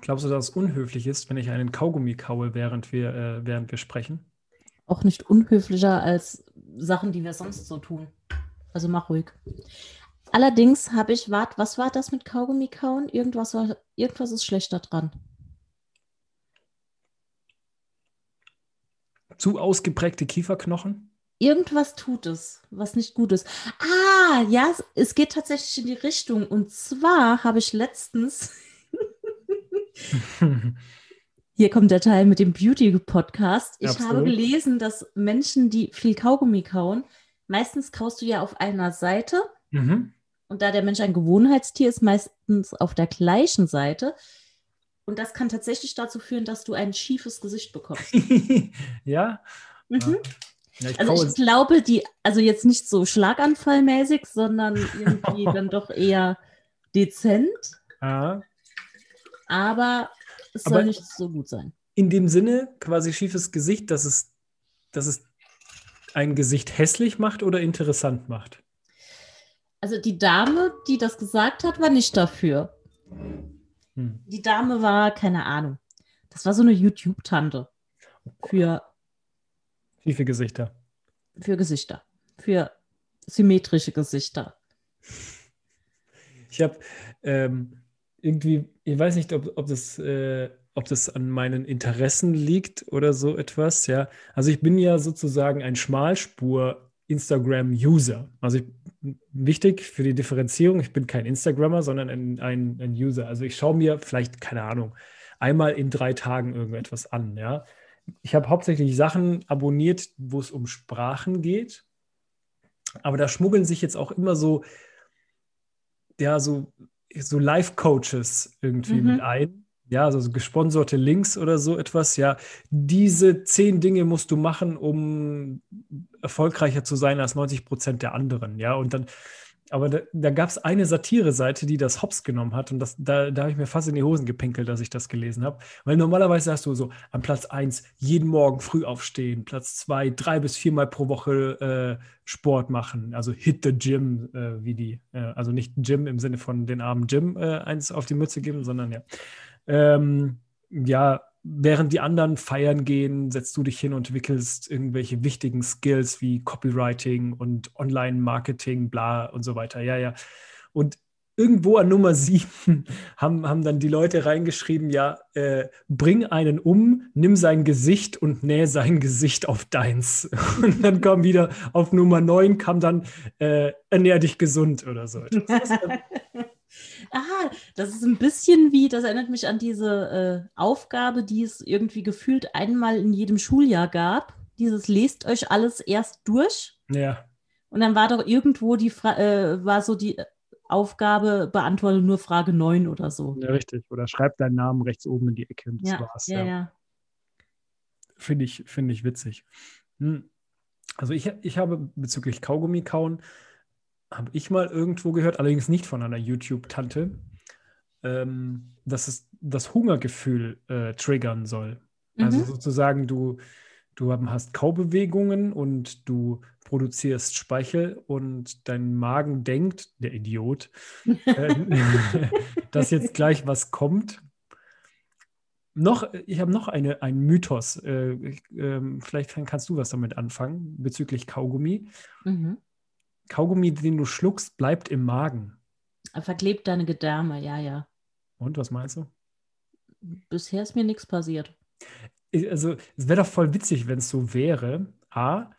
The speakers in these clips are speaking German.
Glaubst du, dass es unhöflich ist, wenn ich einen Kaugummi kaue, während wir, äh, während wir sprechen? Auch nicht unhöflicher als Sachen, die wir sonst so tun. Also mach ruhig. Allerdings habe ich, wart, was war das mit Kaugummi kauen? Irgendwas, war, irgendwas ist schlechter dran. Zu ausgeprägte Kieferknochen? Irgendwas tut es, was nicht gut ist. Ah, ja, es, es geht tatsächlich in die Richtung. Und zwar habe ich letztens Hier kommt der Teil mit dem Beauty-Podcast. Ich Absolut. habe gelesen, dass Menschen, die viel Kaugummi kauen, meistens kaust du ja auf einer Seite. Mhm. Und da der Mensch ein Gewohnheitstier ist, meistens auf der gleichen Seite. Und das kann tatsächlich dazu führen, dass du ein schiefes Gesicht bekommst. ja. Mhm. Ja, ich also ich glaube, die, also jetzt nicht so schlaganfallmäßig, sondern irgendwie dann doch eher dezent. Ja. Aber es soll Aber nicht so gut sein. In dem Sinne, quasi schiefes Gesicht, dass es, dass es ein Gesicht hässlich macht oder interessant macht? Also die Dame, die das gesagt hat, war nicht dafür. Hm. Die Dame war, keine Ahnung. Das war so eine YouTube-Tante. Für. Schiefe Gesichter. Für Gesichter. Für symmetrische Gesichter. Ich habe ähm, irgendwie, ich weiß nicht, ob, ob das. Äh, ob das an meinen Interessen liegt oder so etwas, ja. Also ich bin ja sozusagen ein Schmalspur Instagram-User. Also ich, wichtig für die Differenzierung, ich bin kein Instagrammer, sondern ein, ein, ein User. Also ich schaue mir vielleicht, keine Ahnung, einmal in drei Tagen irgendetwas an, ja. Ich habe hauptsächlich Sachen abonniert, wo es um Sprachen geht. Aber da schmuggeln sich jetzt auch immer so, ja, so so Life-Coaches irgendwie mhm. mit ein. Ja, also gesponserte Links oder so etwas. Ja, diese zehn Dinge musst du machen, um erfolgreicher zu sein als 90 Prozent der anderen. Ja, und dann aber da, da gab es eine Satire-Seite, die das Hops genommen hat. Und das, da, da habe ich mir fast in die Hosen gepinkelt, dass ich das gelesen habe. Weil normalerweise hast du so am Platz 1 jeden Morgen früh aufstehen, Platz 2 drei bis viermal pro Woche äh, Sport machen. Also hit the gym, äh, wie die, äh, also nicht Gym im Sinne von den armen Gym äh, eins auf die Mütze geben, sondern ja. Ähm, ja, während die anderen feiern gehen, setzt du dich hin und entwickelst irgendwelche wichtigen Skills wie Copywriting und Online-Marketing, bla und so weiter. Ja, ja. Und irgendwo an Nummer sieben haben, haben dann die Leute reingeschrieben, ja, äh, bring einen um, nimm sein Gesicht und nähe sein Gesicht auf deins. Und dann kam wieder auf Nummer neun kam dann, äh, ernähr dich gesund oder so. Ah, das ist ein bisschen wie, das erinnert mich an diese äh, Aufgabe, die es irgendwie gefühlt einmal in jedem Schuljahr gab. Dieses lest euch alles erst durch. Ja. Und dann war doch irgendwo die Fra äh, war so die Aufgabe, beantworte nur Frage 9 oder so. Ja, richtig. Oder schreib deinen Namen rechts oben in die Ecke und das ja, war's. Ja, ja. ja. Finde ich, find ich witzig. Hm. Also ich, ich habe bezüglich Kaugummi kauen habe ich mal irgendwo gehört, allerdings nicht von einer YouTube-Tante, ähm, dass es das Hungergefühl äh, triggern soll. Also mhm. Also sozusagen, du, du hast Kaubewegungen und du produzierst Speichel und dein Magen denkt, der Idiot, äh, dass jetzt gleich was kommt. Noch, ich habe noch eine, einen Mythos. Äh, äh, vielleicht kannst du was damit anfangen bezüglich Kaugummi. Mhm. Kaugummi, den du schluckst, bleibt im Magen. Er verklebt deine Gedärme, ja, ja. Und was meinst du? Bisher ist mir nichts passiert. Also, es wäre doch voll witzig, wenn es so wäre. A,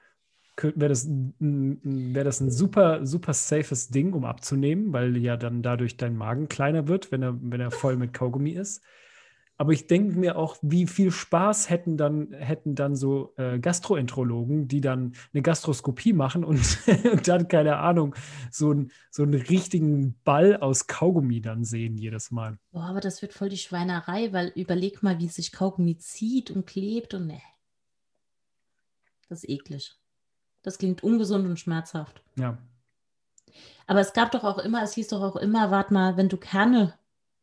wäre das, wär das ein super, super safes Ding, um abzunehmen, weil ja dann dadurch dein Magen kleiner wird, wenn er, wenn er voll mit Kaugummi ist. Aber ich denke mir auch, wie viel Spaß hätten dann, hätten dann so äh, Gastroenterologen, die dann eine Gastroskopie machen und, und dann, keine Ahnung, so, ein, so einen richtigen Ball aus Kaugummi dann sehen jedes Mal. Boah, aber das wird voll die Schweinerei, weil überleg mal, wie sich Kaugummi zieht und klebt und ne. Das ist eklig. Das klingt ungesund und schmerzhaft. Ja. Aber es gab doch auch immer, es hieß doch auch immer, warte mal, wenn du Kerne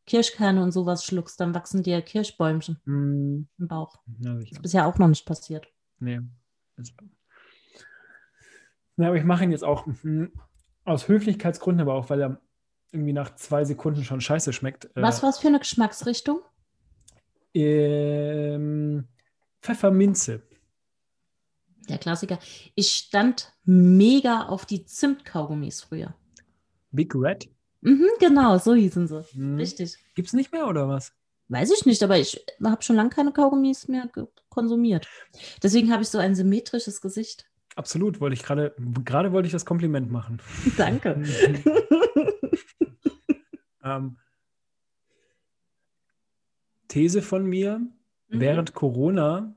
Kirschkerne und sowas schluckst, dann wachsen dir Kirschbäumchen mm. im Bauch. Ja, das ist bisher auch noch nicht passiert. Nee. Ja, aber ich mache ihn jetzt auch hm, aus Höflichkeitsgründen, aber auch, weil er irgendwie nach zwei Sekunden schon scheiße schmeckt. Äh, Was war es für eine Geschmacksrichtung? Ähm, Pfefferminze. Der Klassiker. Ich stand mega auf die Zimtkaugummis früher. Big Red? Mhm, genau, so hießen sie. Mhm. Richtig. Gibt es nicht mehr oder was? Weiß ich nicht, aber ich habe schon lange keine Kaugummis mehr konsumiert. Deswegen habe ich so ein symmetrisches Gesicht. Absolut, wollte ich gerade, gerade wollte ich das Kompliment machen. Danke. ähm, These von mir, mhm. während Corona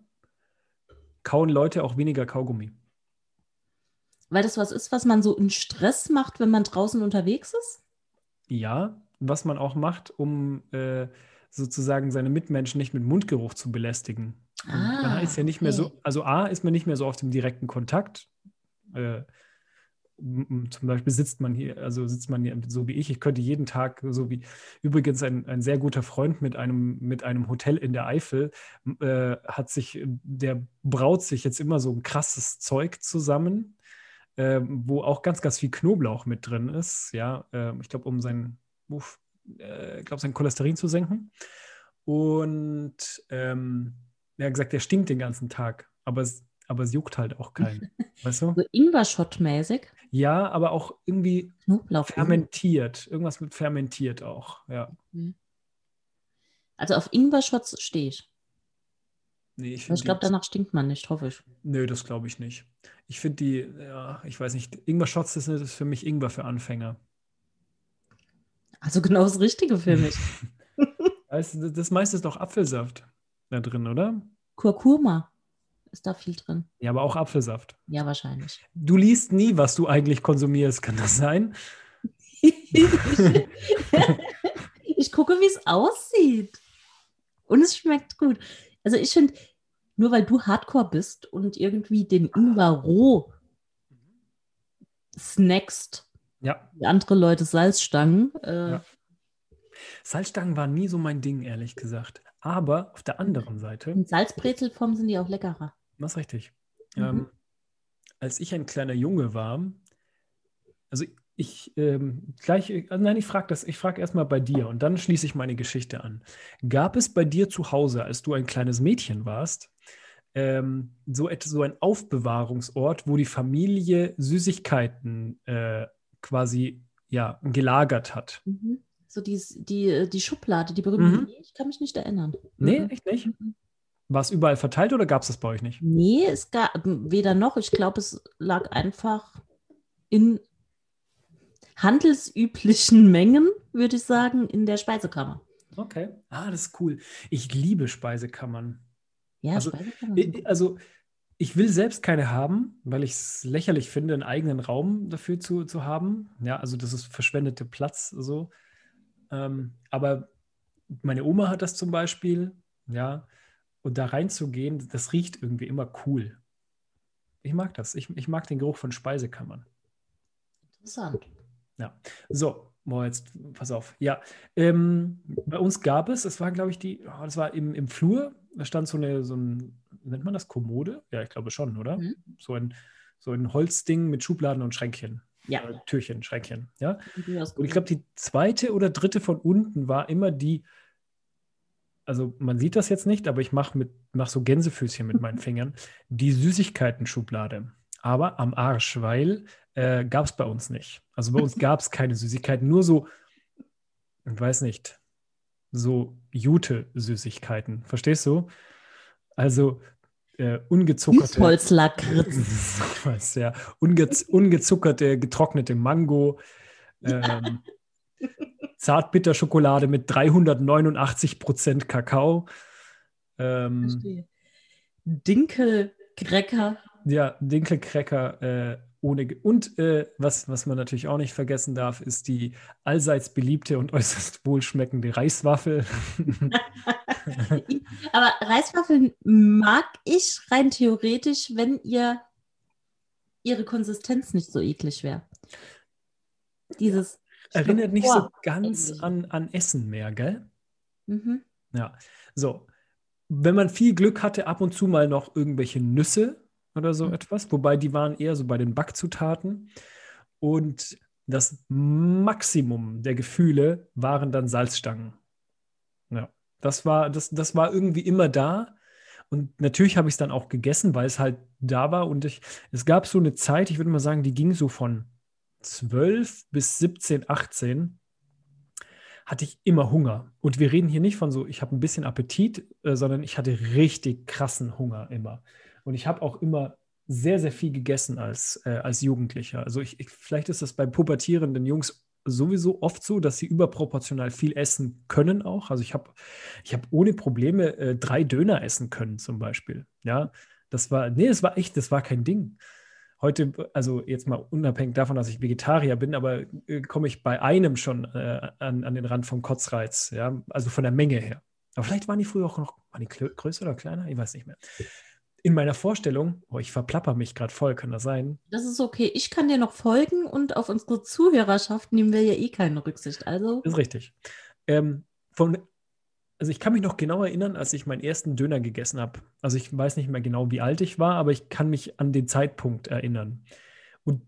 kauen Leute auch weniger Kaugummi. Weil das was ist, was man so in Stress macht, wenn man draußen unterwegs ist? Ja, was man auch macht, um äh, sozusagen seine Mitmenschen nicht mit Mundgeruch zu belästigen. Ah, man ist ja nicht mehr so, also A, ist man nicht mehr so auf dem direkten Kontakt. Äh, zum Beispiel sitzt man hier, also sitzt man hier so wie ich, ich könnte jeden Tag, so wie übrigens ein, ein sehr guter Freund mit einem, mit einem Hotel in der Eifel, äh, hat sich, der braut sich jetzt immer so ein krasses Zeug zusammen, äh, wo auch ganz, ganz viel Knoblauch mit drin ist, ja, äh, ich glaube, um sein, äh, glaube, sein Cholesterin zu senken. Und ähm, er hat gesagt, der stinkt den ganzen Tag, aber es, aber es juckt halt auch keinen. weißt du? So Ingwer-Shot-mäßig? Ja, aber auch irgendwie Knoblauch fermentiert. Irgendwas mit fermentiert auch, ja. Mhm. Also auf Ingwer-Shots stehe ich. Nee, ich, ich glaube, danach stinkt man nicht, hoffe ich. Nö, das glaube ich nicht. Ich finde die, ja, ich weiß nicht, Ingwer-Shots ist, ist für mich Ingwer für Anfänger. Also genau das Richtige für mich. das, das meiste ist doch Apfelsaft da drin, oder? Kurkuma ist da viel drin. Ja, aber auch Apfelsaft. Ja, wahrscheinlich. Du liest nie, was du eigentlich konsumierst, kann das sein? ich gucke, wie es aussieht. Und es schmeckt gut. Also ich finde, nur weil du Hardcore bist und irgendwie den Ingwer roh snackst, ja. Wie andere Leute Salzstangen. Äh, ja. Salzstangen waren nie so mein Ding, ehrlich gesagt. Aber auf der anderen Seite. In Salzbrezelform sind die auch leckerer. Das ist richtig. Mhm. Ähm, als ich ein kleiner Junge war, also ich ähm, gleich, also nein, ich frage das, ich frage erstmal bei dir und dann schließe ich meine Geschichte an. Gab es bei dir zu Hause, als du ein kleines Mädchen warst, ähm, so, so ein Aufbewahrungsort, wo die Familie Süßigkeiten äh, quasi ja, gelagert hat. Mhm. So die, die, die Schublade, die berühmte. Mhm. Ich kann mich nicht erinnern. Nee, mhm. echt nicht? Mhm. War es überall verteilt oder gab es das bei euch nicht? Nee, es gab weder noch. Ich glaube, es lag einfach in handelsüblichen Mengen, würde ich sagen, in der Speisekammer. Okay. Ah, das ist cool. Ich liebe Speisekammern. Ja, also, Speisekammern. Also ich will selbst keine haben, weil ich es lächerlich finde, einen eigenen Raum dafür zu, zu haben. Ja, also das ist verschwendete Platz so. Ähm, aber meine Oma hat das zum Beispiel, ja, und da reinzugehen, das riecht irgendwie immer cool. Ich mag das. Ich, ich mag den Geruch von Speisekammern. Interessant. Ja, so, boah, jetzt pass auf. Ja, ähm, bei uns gab es, es war, glaube ich, die, oh, das war im, im Flur, da stand so eine, so ein, nennt man das Kommode? Ja, ich glaube schon, oder? Mhm. So, ein, so ein Holzding mit Schubladen und Schränkchen. Ja. Äh, Türchen, Schränkchen. Ja. Und ich glaube, die zweite oder dritte von unten war immer die, also man sieht das jetzt nicht, aber ich mache mach so Gänsefüßchen mit meinen Fingern, die Süßigkeiten-Schublade. Aber am Arsch, weil äh, gab es bei uns nicht. Also bei uns gab es keine Süßigkeiten, nur so, ich weiß nicht, so Jute-Süßigkeiten. Verstehst du? Also äh, ungezuckerte. Holzlakritz. ja. Unge ungezuckerte, getrocknete Mango. Ähm, Zartbitterschokolade mit 389 Prozent Kakao. Ähm, Dinkelcracker. Ja, Dinkelcracker äh, ohne. Und äh, was, was man natürlich auch nicht vergessen darf, ist die allseits beliebte und äußerst wohlschmeckende Reiswaffel. Aber Reiswaffeln mag ich rein theoretisch, wenn ihr ihre Konsistenz nicht so eklig wäre. Dieses. Erinnert nicht so ganz an, an Essen mehr, gell? Mhm. Ja. So. Wenn man viel Glück hatte, ab und zu mal noch irgendwelche Nüsse oder so mhm. etwas, wobei die waren eher so bei den Backzutaten. Und das Maximum der Gefühle waren dann Salzstangen. Ja. Das war, das, das war irgendwie immer da. Und natürlich habe ich es dann auch gegessen, weil es halt da war. Und ich, es gab so eine Zeit, ich würde mal sagen, die ging so von 12 bis 17, 18 hatte ich immer Hunger. Und wir reden hier nicht von so, ich habe ein bisschen Appetit, äh, sondern ich hatte richtig krassen Hunger immer. Und ich habe auch immer sehr, sehr viel gegessen als, äh, als Jugendlicher. Also ich, ich, vielleicht ist das bei pubertierenden Jungs sowieso oft so, dass sie überproportional viel essen können auch. Also ich habe ich hab ohne Probleme äh, drei Döner essen können zum Beispiel. Ja, das war, nee, das war echt, das war kein Ding. Heute, also jetzt mal unabhängig davon, dass ich Vegetarier bin, aber äh, komme ich bei einem schon äh, an, an den Rand vom Kotzreiz, ja, also von der Menge her. Aber vielleicht waren die früher auch noch, waren die größer oder kleiner? Ich weiß nicht mehr in meiner Vorstellung, oh, ich verplapper mich gerade voll, kann das sein? Das ist okay. Ich kann dir noch folgen und auf unsere Zuhörerschaft nehmen wir ja eh keine Rücksicht. Also. Das ist richtig. Ähm, von, also ich kann mich noch genau erinnern, als ich meinen ersten Döner gegessen habe. Also ich weiß nicht mehr genau, wie alt ich war, aber ich kann mich an den Zeitpunkt erinnern. Und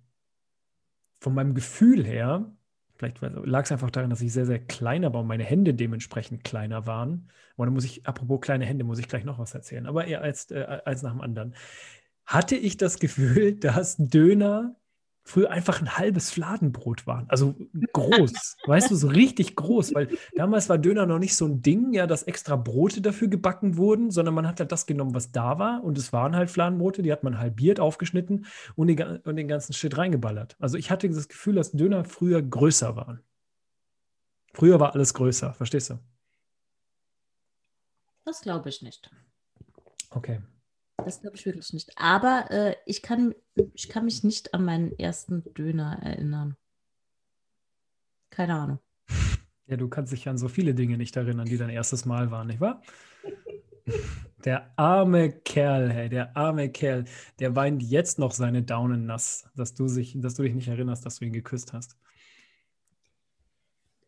von meinem Gefühl her, vielleicht lag es einfach daran, dass ich sehr, sehr klein war und meine Hände dementsprechend kleiner waren. Und dann muss ich, apropos kleine Hände, muss ich gleich noch was erzählen, aber eher als, äh, als nach dem anderen. Hatte ich das Gefühl, dass Döner früher einfach ein halbes Fladenbrot waren. Also groß, weißt du, so richtig groß, weil damals war Döner noch nicht so ein Ding, ja, dass extra Brote dafür gebacken wurden, sondern man hat halt das genommen, was da war und es waren halt Fladenbrote, die hat man halbiert, aufgeschnitten und den, und den ganzen Shit reingeballert. Also ich hatte das Gefühl, dass Döner früher größer waren. Früher war alles größer, verstehst du? Das glaube ich nicht. Okay. Das glaube ich wirklich nicht. Aber äh, ich, kann, ich kann mich nicht an meinen ersten Döner erinnern. Keine Ahnung. Ja, du kannst dich an so viele Dinge nicht erinnern, die dein erstes Mal waren, nicht wahr? Der arme Kerl, hey, der arme Kerl, der weint jetzt noch seine Daunen nass, dass du, sich, dass du dich nicht erinnerst, dass du ihn geküsst hast.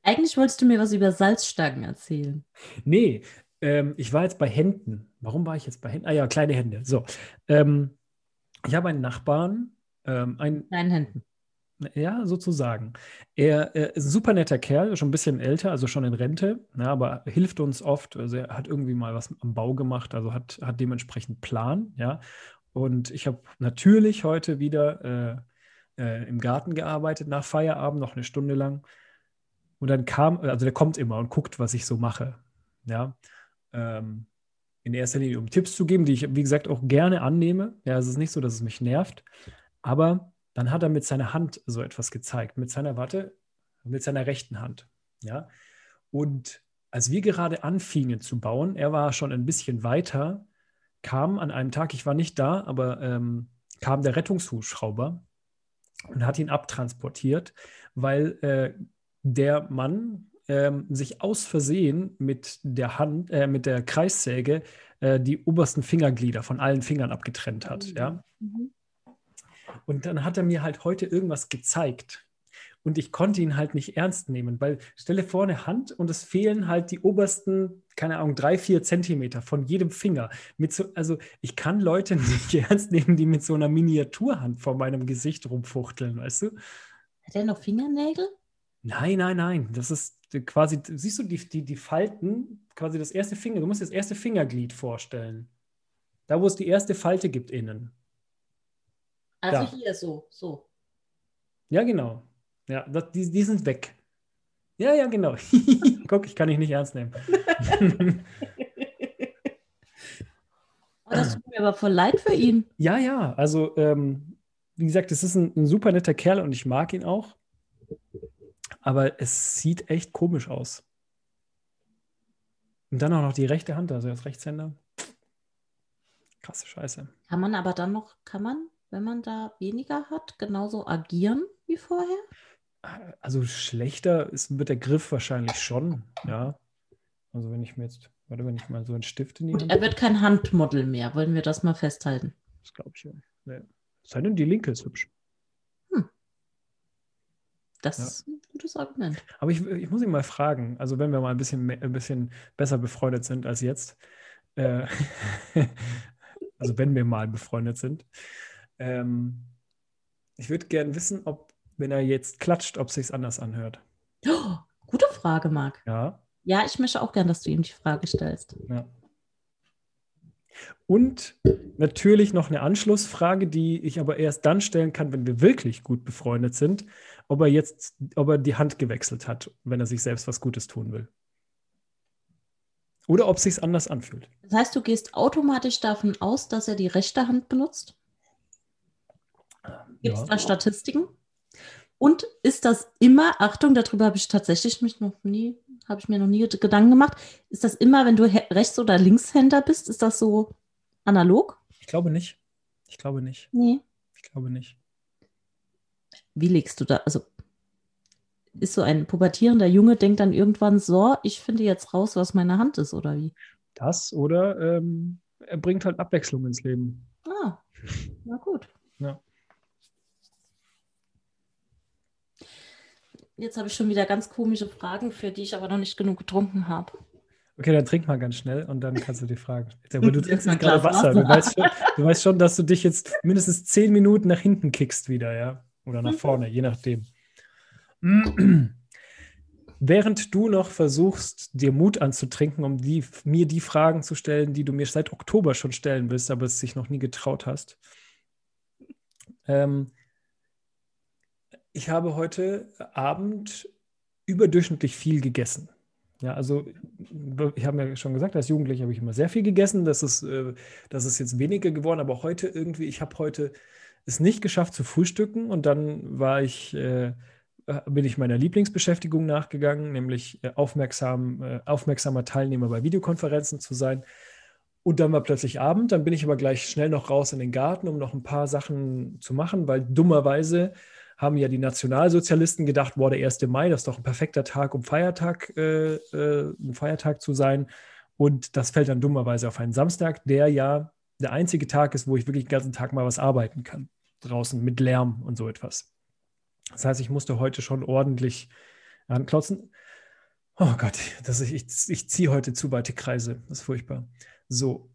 Eigentlich wolltest du mir was über Salzstangen erzählen. Nee, ähm, ich war jetzt bei Händen. Warum war ich jetzt bei Händen? Ah ja, kleine Hände. So. Ähm, ich habe einen Nachbarn. Ähm, einen, Kleinen Händen. Ja, sozusagen. Er, er, ist ein super netter Kerl, schon ein bisschen älter, also schon in Rente, ja, aber hilft uns oft. Also er hat irgendwie mal was am Bau gemacht, also hat, hat dementsprechend Plan, ja. Und ich habe natürlich heute wieder äh, äh, im Garten gearbeitet nach Feierabend, noch eine Stunde lang. Und dann kam, also der kommt immer und guckt, was ich so mache. Ja ähm, in erster Linie um Tipps zu geben, die ich, wie gesagt, auch gerne annehme. Ja, es ist nicht so, dass es mich nervt. Aber dann hat er mit seiner Hand so etwas gezeigt, mit seiner Warte, mit seiner rechten Hand. Ja. Und als wir gerade anfingen zu bauen, er war schon ein bisschen weiter, kam an einem Tag, ich war nicht da, aber ähm, kam der Rettungshubschrauber und hat ihn abtransportiert, weil äh, der Mann ähm, sich aus Versehen mit der Hand, äh, mit der Kreissäge äh, die obersten Fingerglieder von allen Fingern abgetrennt hat. Mhm. Ja? Mhm. Und dann hat er mir halt heute irgendwas gezeigt. Und ich konnte ihn halt nicht ernst nehmen, weil stelle vor eine Hand und es fehlen halt die obersten, keine Ahnung, drei, vier Zentimeter von jedem Finger. Mit so, also ich kann Leute nicht ernst nehmen, die mit so einer Miniaturhand vor meinem Gesicht rumfuchteln, weißt du? Hat er noch Fingernägel? Nein, nein, nein. Das ist quasi, siehst du die, die, die Falten, quasi das erste Finger, du musst das erste Fingerglied vorstellen. Da, wo es die erste Falte gibt innen. Also da. hier so, so. Ja, genau. Ja, das, die, die sind weg. Ja, ja, genau. Guck, ich kann dich nicht ernst nehmen. oh, das tut mir aber voll leid für ihn. Ja, ja. Also, ähm, wie gesagt, es ist ein, ein super netter Kerl und ich mag ihn auch aber es sieht echt komisch aus. Und dann auch noch die rechte Hand, also als Rechtshänder. Krasse Scheiße. Kann man aber dann noch, kann man, wenn man da weniger hat, genauso agieren wie vorher? Also schlechter ist, wird der Griff wahrscheinlich schon, ja. Also wenn ich mir jetzt, warte, wenn ich mal so einen Stift in die Und er wird kein Handmodel mehr, wollen wir das mal festhalten? Das glaube ich ja. Nee. Sei denn, die linke ist hübsch. Das ja. ist ein gutes Argument. Aber ich, ich muss ihn mal fragen, also wenn wir mal ein bisschen, ein bisschen besser befreundet sind als jetzt, äh, also wenn wir mal befreundet sind, ähm, ich würde gerne wissen, ob, wenn er jetzt klatscht, ob es sich anders anhört. Oh, gute Frage, Marc. Ja. Ja, ich möchte auch gern, dass du ihm die Frage stellst. Ja. Und natürlich noch eine Anschlussfrage, die ich aber erst dann stellen kann, wenn wir wirklich gut befreundet sind, ob er jetzt, ob er die Hand gewechselt hat, wenn er sich selbst was Gutes tun will. Oder ob es sich anders anfühlt. Das heißt, du gehst automatisch davon aus, dass er die rechte Hand benutzt? Gibt es ja. da Statistiken? Und ist das immer, Achtung, darüber habe ich tatsächlich mich noch nie, habe ich mir noch nie Gedanken gemacht, ist das immer, wenn du Rechts- oder Linkshänder bist, ist das so analog? Ich glaube nicht. Ich glaube nicht. Nee. Ich glaube nicht. Wie legst du da, also ist so ein pubertierender Junge, denkt dann irgendwann so, ich finde jetzt raus, was meine Hand ist, oder wie? Das oder ähm, er bringt halt Abwechslung ins Leben. Ah, na gut. Ja. Jetzt habe ich schon wieder ganz komische Fragen, für die ich aber noch nicht genug getrunken habe. Okay, dann trink mal ganz schnell und dann kannst du die Fragen stellen. Aber du trinkst gerade Wasser. Du weißt, schon, du weißt schon, dass du dich jetzt mindestens zehn Minuten nach hinten kickst wieder, ja? Oder nach vorne, je nachdem. Während du noch versuchst, dir Mut anzutrinken, um die, mir die Fragen zu stellen, die du mir seit Oktober schon stellen willst, aber es sich noch nie getraut hast, ähm, ich habe heute Abend überdurchschnittlich viel gegessen. Ja, also ich habe ja schon gesagt, als Jugendlicher habe ich immer sehr viel gegessen. Das ist, äh, das ist jetzt weniger geworden, aber heute irgendwie, ich habe heute es nicht geschafft zu frühstücken und dann war ich, äh, bin ich meiner Lieblingsbeschäftigung nachgegangen, nämlich äh, aufmerksam, äh, aufmerksamer Teilnehmer bei Videokonferenzen zu sein. Und dann war plötzlich Abend, dann bin ich aber gleich schnell noch raus in den Garten, um noch ein paar Sachen zu machen, weil dummerweise haben ja die Nationalsozialisten gedacht, boah, der 1. Mai, das ist doch ein perfekter Tag, um Feiertag, äh, äh, ein Feiertag zu sein. Und das fällt dann dummerweise auf einen Samstag, der ja der einzige Tag ist, wo ich wirklich den ganzen Tag mal was arbeiten kann. Draußen mit Lärm und so etwas. Das heißt, ich musste heute schon ordentlich anklotzen. Oh Gott, das ist, ich, ich ziehe heute zu weite Kreise. Das ist furchtbar. So,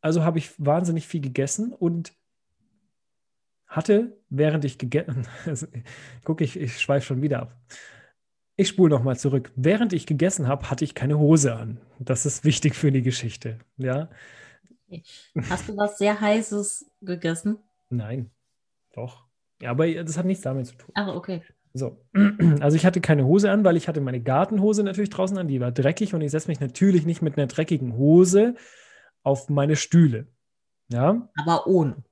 also habe ich wahnsinnig viel gegessen und hatte, während ich gegessen, gucke ich, ich schweife schon wieder ab. Ich spule nochmal zurück. Während ich gegessen habe, hatte ich keine Hose an. Das ist wichtig für die Geschichte. Ja. Hast du was sehr Heißes gegessen? Nein, doch. Ja, aber das hat nichts damit zu tun. Ach, okay. So, also ich hatte keine Hose an, weil ich hatte meine Gartenhose natürlich draußen an, die war dreckig und ich setze mich natürlich nicht mit einer dreckigen Hose auf meine Stühle. Ja. Aber ohne.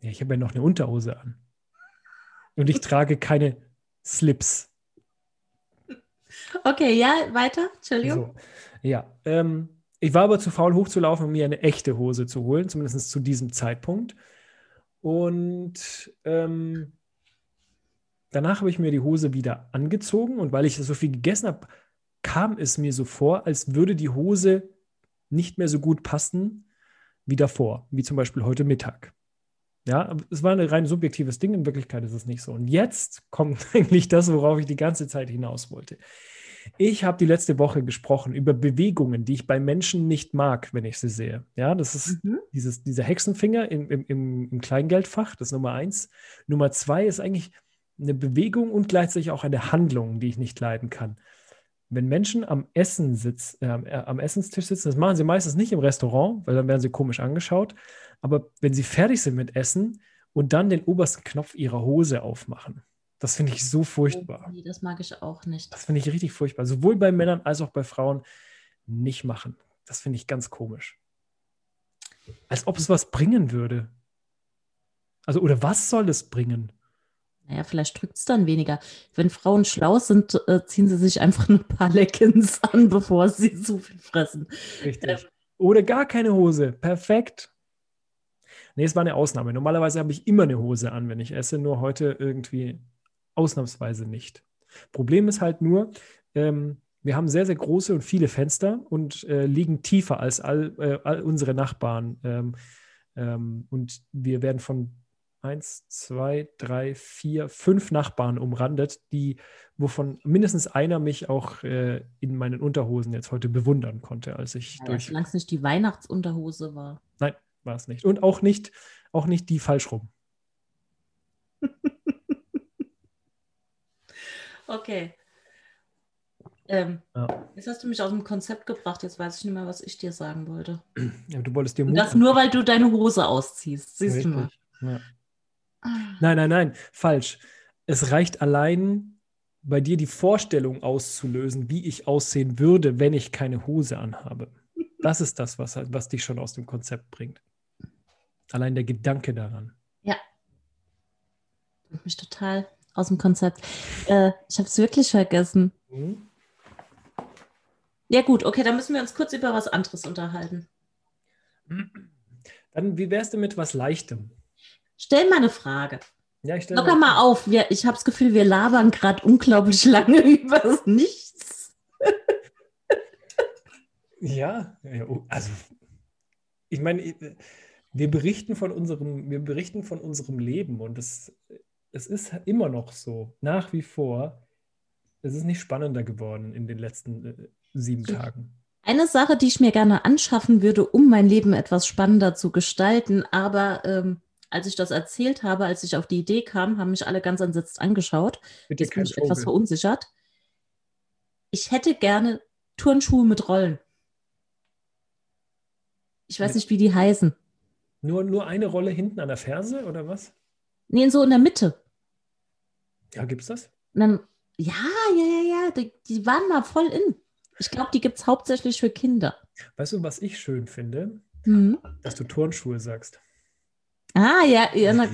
Ja, ich habe ja noch eine Unterhose an. Und ich trage keine Slips. Okay, ja, weiter. Entschuldigung. So, ja, ähm, ich war aber zu faul, hochzulaufen, um mir eine echte Hose zu holen, zumindest zu diesem Zeitpunkt. Und ähm, danach habe ich mir die Hose wieder angezogen und weil ich so viel gegessen habe, kam es mir so vor, als würde die Hose nicht mehr so gut passen wie davor, wie zum Beispiel heute Mittag. Ja, es war ein rein subjektives Ding, in Wirklichkeit ist es nicht so. Und jetzt kommt eigentlich das, worauf ich die ganze Zeit hinaus wollte. Ich habe die letzte Woche gesprochen über Bewegungen, die ich bei Menschen nicht mag, wenn ich sie sehe. Ja, das ist mhm. dieses, dieser Hexenfinger im, im, im Kleingeldfach, das ist Nummer eins. Nummer zwei ist eigentlich eine Bewegung und gleichzeitig auch eine Handlung, die ich nicht leiden kann. Wenn Menschen am Essen sitzen, äh, am Essenstisch sitzen, das machen sie meistens nicht im Restaurant, weil dann werden sie komisch angeschaut, aber wenn sie fertig sind mit Essen und dann den obersten Knopf ihrer Hose aufmachen, das finde ich so furchtbar. Nee, das mag ich auch nicht. Das finde ich richtig furchtbar. Sowohl bei Männern als auch bei Frauen nicht machen. Das finde ich ganz komisch. Als ob es was bringen würde. Also, oder was soll es bringen? Naja, vielleicht drückt es dann weniger. Wenn Frauen schlau sind, äh, ziehen sie sich einfach ein paar Leckens an, bevor sie zu viel fressen. Richtig. Ähm. Oder gar keine Hose. Perfekt. Nee, es war eine Ausnahme. Normalerweise habe ich immer eine Hose an, wenn ich esse, nur heute irgendwie ausnahmsweise nicht. Problem ist halt nur, ähm, wir haben sehr, sehr große und viele Fenster und äh, liegen tiefer als all, äh, all unsere Nachbarn. Ähm, ähm, und wir werden von eins, zwei, drei, vier, fünf Nachbarn umrandet, die, wovon mindestens einer mich auch äh, in meinen Unterhosen jetzt heute bewundern konnte, als ich ja, durch. Solange es nicht die Weihnachtsunterhose war. Nein, war es nicht. Und auch nicht, auch nicht die falsch rum. okay. Ähm, ja. Jetzt hast du mich aus dem Konzept gebracht, jetzt weiß ich nicht mehr, was ich dir sagen wollte. Ja, du wolltest dir Mut Das nur, weil du deine Hose ausziehst, siehst Richtig. du mal. Ja. Nein, nein, nein, falsch. Es reicht allein, bei dir die Vorstellung auszulösen, wie ich aussehen würde, wenn ich keine Hose anhabe. Das ist das, was, was dich schon aus dem Konzept bringt. Allein der Gedanke daran. Ja. Bringt mich total aus dem Konzept. Äh, ich habe es wirklich vergessen. Mhm. Ja, gut, okay, dann müssen wir uns kurz über was anderes unterhalten. Dann, wie wär's denn mit was Leichtem? Stell mal eine Frage. Ja, ich Locker mal auf. Wir, ich habe das Gefühl, wir labern gerade unglaublich lange über nichts. ja, oh, also ich meine, wir berichten von unserem, wir berichten von unserem Leben und es, es ist immer noch so, nach wie vor. Es ist nicht spannender geworden in den letzten äh, sieben Tagen. Eine Sache, die ich mir gerne anschaffen würde, um mein Leben etwas spannender zu gestalten, aber ähm, als ich das erzählt habe, als ich auf die Idee kam, haben mich alle ganz entsetzt angeschaut. Bitte Jetzt bin ich etwas verunsichert. Ich hätte gerne Turnschuhe mit Rollen. Ich weiß nicht, wie die heißen. Nur, nur eine Rolle hinten an der Ferse oder was? Nee, so in der Mitte. Ja, gibt's das? Dann, ja, ja, ja, ja. Die, die waren mal voll in. Ich glaube, die gibt es hauptsächlich für Kinder. Weißt du, was ich schön finde? Mhm. Dass du Turnschuhe sagst. Ah, ja, ja na, ich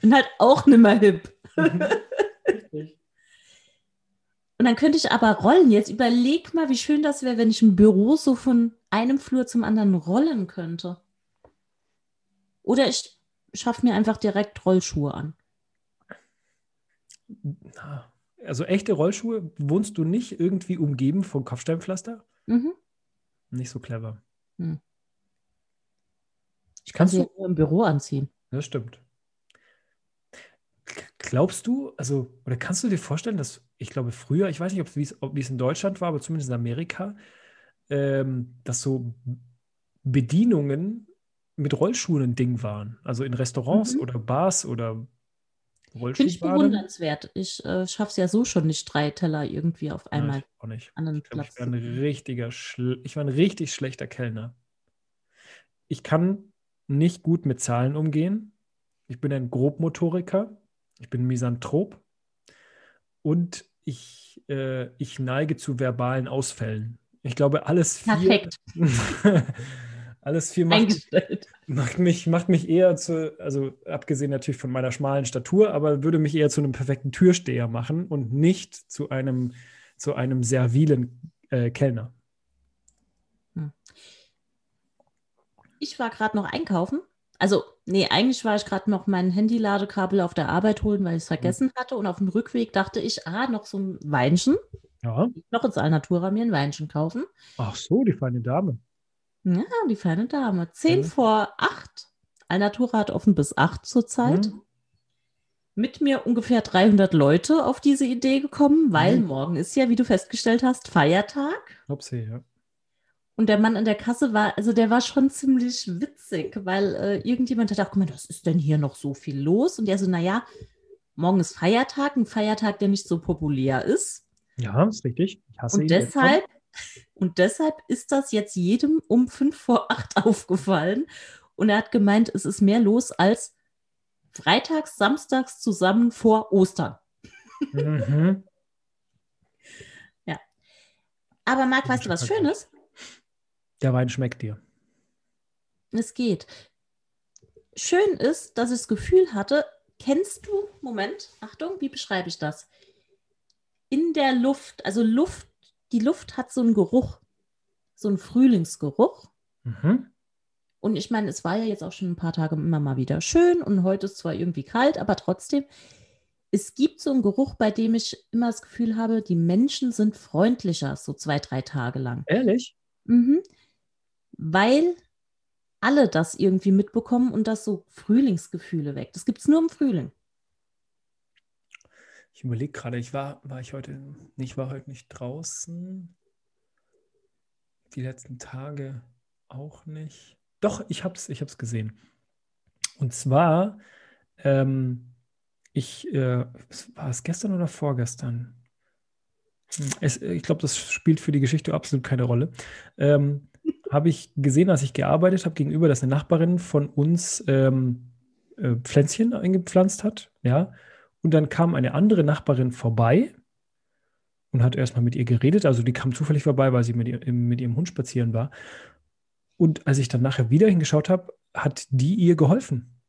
bin halt auch nicht mehr hip. Und dann könnte ich aber rollen. Jetzt überleg mal, wie schön das wäre, wenn ich ein Büro so von einem Flur zum anderen rollen könnte. Oder ich schaffe mir einfach direkt Rollschuhe an. Also echte Rollschuhe, wohnst du nicht irgendwie umgeben von Kopfsteinpflaster? Mhm. Nicht so clever. Hm. Ich kann sie ja nur im Büro anziehen. Das stimmt. Glaubst du, also, oder kannst du dir vorstellen, dass, ich glaube, früher, ich weiß nicht, ob es in Deutschland war, aber zumindest in Amerika, ähm, dass so Bedienungen mit Rollschuhen ein Ding waren? Also in Restaurants mhm. oder Bars oder Finde ich bewundernswert. Ich äh, schaffe es ja so schon nicht, drei Teller irgendwie auf einmal ja, auch nicht. an einen ich Platz. Glaub, ich, war ein richtiger ich war ein richtig schlechter Kellner. Ich kann nicht gut mit Zahlen umgehen. Ich bin ein Grobmotoriker. Ich bin Misanthrop. Und ich, äh, ich neige zu verbalen Ausfällen. Ich glaube, alles vier. Perfekt. Alles viel macht, macht, mich, macht mich eher zu, also abgesehen natürlich von meiner schmalen Statur, aber würde mich eher zu einem perfekten Türsteher machen und nicht zu einem, zu einem servilen äh, Kellner. Hm. Ich war gerade noch einkaufen. Also, nee, eigentlich war ich gerade noch mein Handy-Ladekabel auf der Arbeit holen, weil ich es vergessen hm. hatte. Und auf dem Rückweg dachte ich, ah, noch so ein Weinchen. Ja. Noch ins Alnatura mir ein Weinchen kaufen. Ach so, die feine Dame. Ja, die feine Dame. Zehn mhm. vor acht. Alnatura hat offen bis acht zurzeit. Mhm. Mit mir ungefähr 300 Leute auf diese Idee gekommen, weil mhm. morgen ist ja, wie du festgestellt hast, Feiertag. Upsi, ja. Und der Mann an der Kasse war, also der war schon ziemlich witzig, weil äh, irgendjemand hat guck mal, was ist denn hier noch so viel los? Und der so, naja, morgen ist Feiertag, ein Feiertag, der nicht so populär ist. Ja, ist richtig. Ich hasse und deshalb und deshalb ist das jetzt jedem um fünf vor acht aufgefallen. Und er hat gemeint, es ist mehr los als freitags, samstags zusammen vor Ostern. Mhm. ja. Aber Marc, weißt du was Schönes? Der Wein schmeckt dir. Es geht. Schön ist, dass ich das Gefühl hatte, kennst du, Moment, Achtung, wie beschreibe ich das? In der Luft, also Luft die Luft hat so einen Geruch, so einen Frühlingsgeruch. Mhm. Und ich meine, es war ja jetzt auch schon ein paar Tage immer mal wieder schön und heute ist zwar irgendwie kalt, aber trotzdem, es gibt so einen Geruch, bei dem ich immer das Gefühl habe, die Menschen sind freundlicher, so zwei, drei Tage lang. Ehrlich? Mhm. Weil alle das irgendwie mitbekommen und das so Frühlingsgefühle weckt. Das gibt es nur im Frühling. Ich überlege gerade, ich war, war ich heute, ich war heute nicht draußen. Die letzten Tage auch nicht. Doch, ich habe es ich hab's gesehen. Und zwar, ähm, ich, äh, war es gestern oder vorgestern? es, ich glaube, das spielt für die Geschichte absolut keine Rolle. Ähm, habe ich gesehen, als ich gearbeitet habe, gegenüber, dass eine Nachbarin von uns ähm, äh, Pflänzchen eingepflanzt hat. Ja. Und dann kam eine andere Nachbarin vorbei und hat erstmal mit ihr geredet. Also die kam zufällig vorbei, weil sie mit, ihr, mit ihrem Hund spazieren war. Und als ich dann nachher wieder hingeschaut habe, hat die ihr geholfen.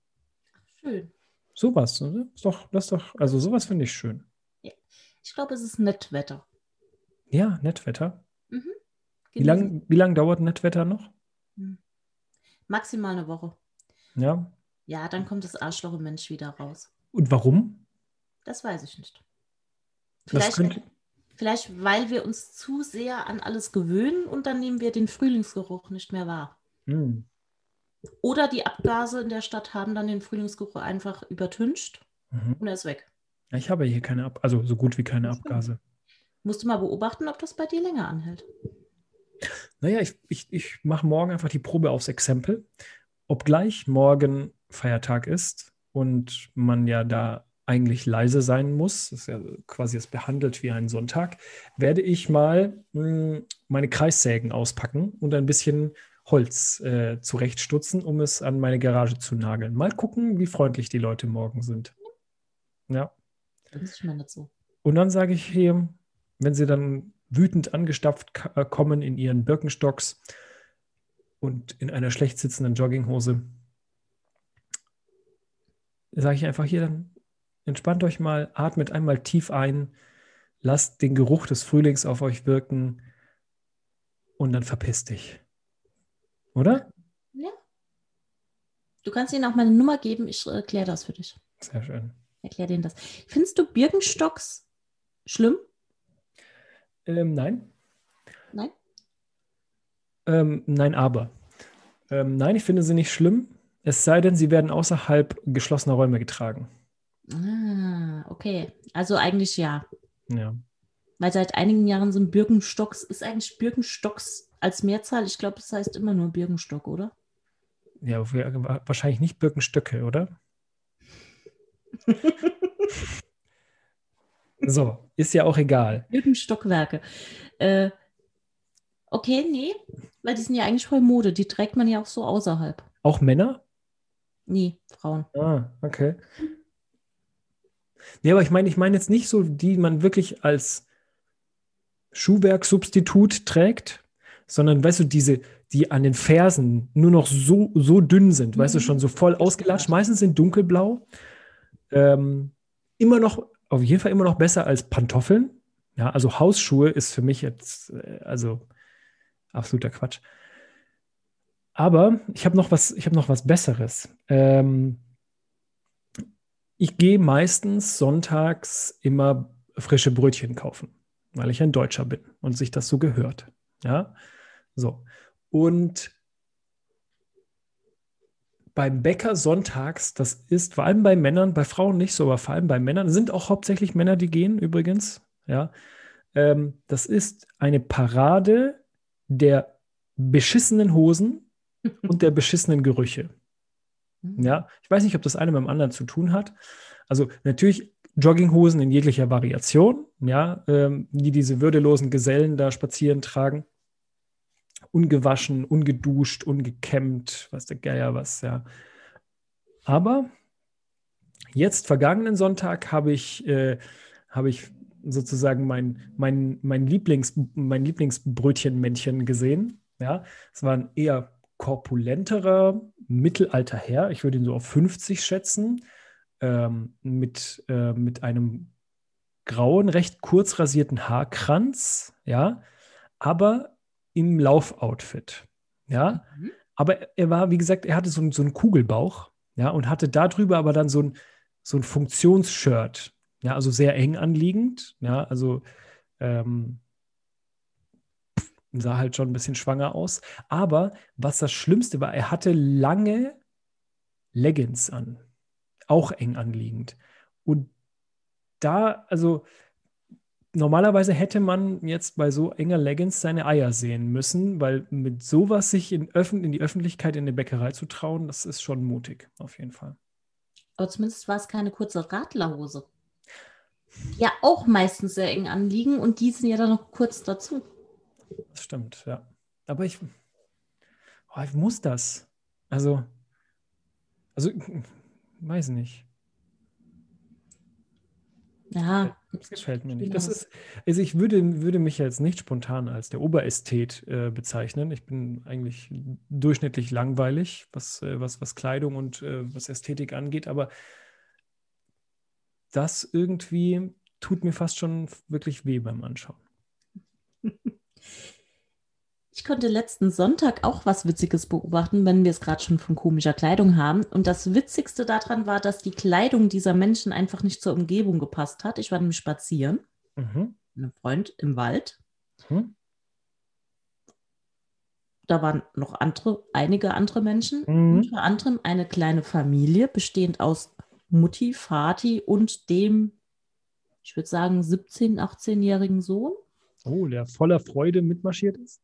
Schön. Sowas, ne? Ist doch, das doch, also sowas finde ich schön. Ja. Ich glaube, es ist Nettwetter. Ja, Nettwetter. Mhm. Wie lange wie lang dauert Nettwetter noch? Hm. Maximal eine Woche. Ja. Ja, dann kommt das Arschloch im Mensch wieder raus. Und warum? Das weiß ich nicht. Vielleicht, vielleicht, weil wir uns zu sehr an alles gewöhnen und dann nehmen wir den Frühlingsgeruch nicht mehr wahr. Hm. Oder die Abgase in der Stadt haben dann den Frühlingsgeruch einfach übertüncht mhm. und er ist weg. Ich habe hier keine Ab also so gut wie keine Abgase. Musst du mal beobachten, ob das bei dir länger anhält. Naja, ich, ich, ich mache morgen einfach die Probe aufs Exempel. Obgleich morgen Feiertag ist und man ja da eigentlich leise sein muss, das ist ja quasi es behandelt wie ein Sonntag, werde ich mal mh, hm, meine Kreissägen auspacken und ein bisschen Holz äh, zurechtstutzen, um es an meine Garage zu nageln. Mal gucken, wie freundlich die Leute morgen sind. Ja. Das. Und dann sage ich hier, wenn sie dann wütend angestapft äh, kommen in ihren Birkenstocks und in einer schlecht sitzenden Jogginghose, sage ich einfach hier, dann entspannt euch mal, atmet einmal tief ein, lasst den Geruch des Frühlings auf euch wirken und dann verpiss dich. Oder? Ja. Du kannst ihnen auch meine Nummer geben, ich erkläre das für dich. Sehr schön. Erklär denen das. Findest du Birkenstocks schlimm? Ähm, nein. Nein? Ähm, nein, aber. Ähm, nein, ich finde sie nicht schlimm, es sei denn, sie werden außerhalb geschlossener Räume getragen. Ah, okay. Also eigentlich ja. Ja. Weil seit einigen Jahren sind Birkenstocks, ist eigentlich Birkenstocks als Mehrzahl, ich glaube, das heißt immer nur Birkenstock, oder? Ja, wahrscheinlich nicht Birkenstöcke, oder? So, ist ja auch egal. Birkenstockwerke. Äh, okay, nee, weil die sind ja eigentlich voll Mode. Die trägt man ja auch so außerhalb. Auch Männer? Nee, Frauen. Ah, okay. Nee, aber ich meine, ich meine jetzt nicht so, die man wirklich als Schuhwerksubstitut trägt, sondern weißt du, diese, die an den Fersen nur noch so, so dünn sind, mhm. weißt du, mhm. schon so voll ausgelatscht, meistens sind dunkelblau. Ähm, immer noch auf jeden Fall immer noch besser als Pantoffeln. Ja, also Hausschuhe ist für mich jetzt, äh, also absoluter Quatsch. Aber ich habe noch was, ich habe noch was Besseres. Ähm, ich gehe meistens sonntags immer frische Brötchen kaufen, weil ich ein Deutscher bin und sich das so gehört. Ja, so. Und beim Bäcker sonntags, das ist vor allem bei Männern, bei Frauen nicht so, aber vor allem bei Männern, sind auch hauptsächlich Männer, die gehen übrigens, ja. Ähm, das ist eine Parade der beschissenen Hosen und der beschissenen Gerüche. Ja, ich weiß nicht, ob das eine mit dem anderen zu tun hat. Also natürlich Jogginghosen in jeglicher Variation, ja, ähm, die diese würdelosen Gesellen da spazieren tragen ungewaschen, ungeduscht, ungekämmt, was der Geier was, ja. Aber jetzt, vergangenen Sonntag, habe ich, äh, habe ich sozusagen mein, mein, mein, Lieblings, mein Lieblingsbrötchenmännchen gesehen. Ja, es war ein eher korpulenterer mittelalter Herr. Ich würde ihn so auf 50 schätzen, ähm, mit, äh, mit einem grauen, recht kurz rasierten Haarkranz, ja, aber im Laufoutfit. Ja, mhm. aber er war, wie gesagt, er hatte so, so einen Kugelbauch, ja, und hatte darüber aber dann so ein, so ein Funktionsshirt, ja, also sehr eng anliegend, ja, also ähm, sah halt schon ein bisschen schwanger aus. Aber was das Schlimmste war, er hatte lange Leggings an, auch eng anliegend. Und da, also normalerweise hätte man jetzt bei so enger Leggings seine Eier sehen müssen, weil mit sowas sich in, in die Öffentlichkeit in der Bäckerei zu trauen, das ist schon mutig, auf jeden Fall. Aber zumindest war es keine kurze Radlerhose. ja auch meistens sehr eng anliegen und die sind ja dann noch kurz dazu. Das stimmt, ja. Aber ich, oh, ich muss das. Also, also, weiß nicht. Ja. Das gefällt mir nicht. Das ist, also ich würde, würde mich jetzt nicht spontan als der Oberästhet äh, bezeichnen. Ich bin eigentlich durchschnittlich langweilig, was, äh, was, was Kleidung und äh, was Ästhetik angeht, aber das irgendwie tut mir fast schon wirklich weh beim Anschauen. Ich konnte letzten Sonntag auch was Witziges beobachten, wenn wir es gerade schon von komischer Kleidung haben. Und das Witzigste daran war, dass die Kleidung dieser Menschen einfach nicht zur Umgebung gepasst hat. Ich war nämlich spazieren, mhm. mit einem Freund im Wald. Mhm. Da waren noch andere, einige andere Menschen, mhm. unter anderem eine kleine Familie, bestehend aus Mutti, Vati und dem, ich würde sagen, 17-, 18-jährigen Sohn. Oh, der voller Freude mitmarschiert ist?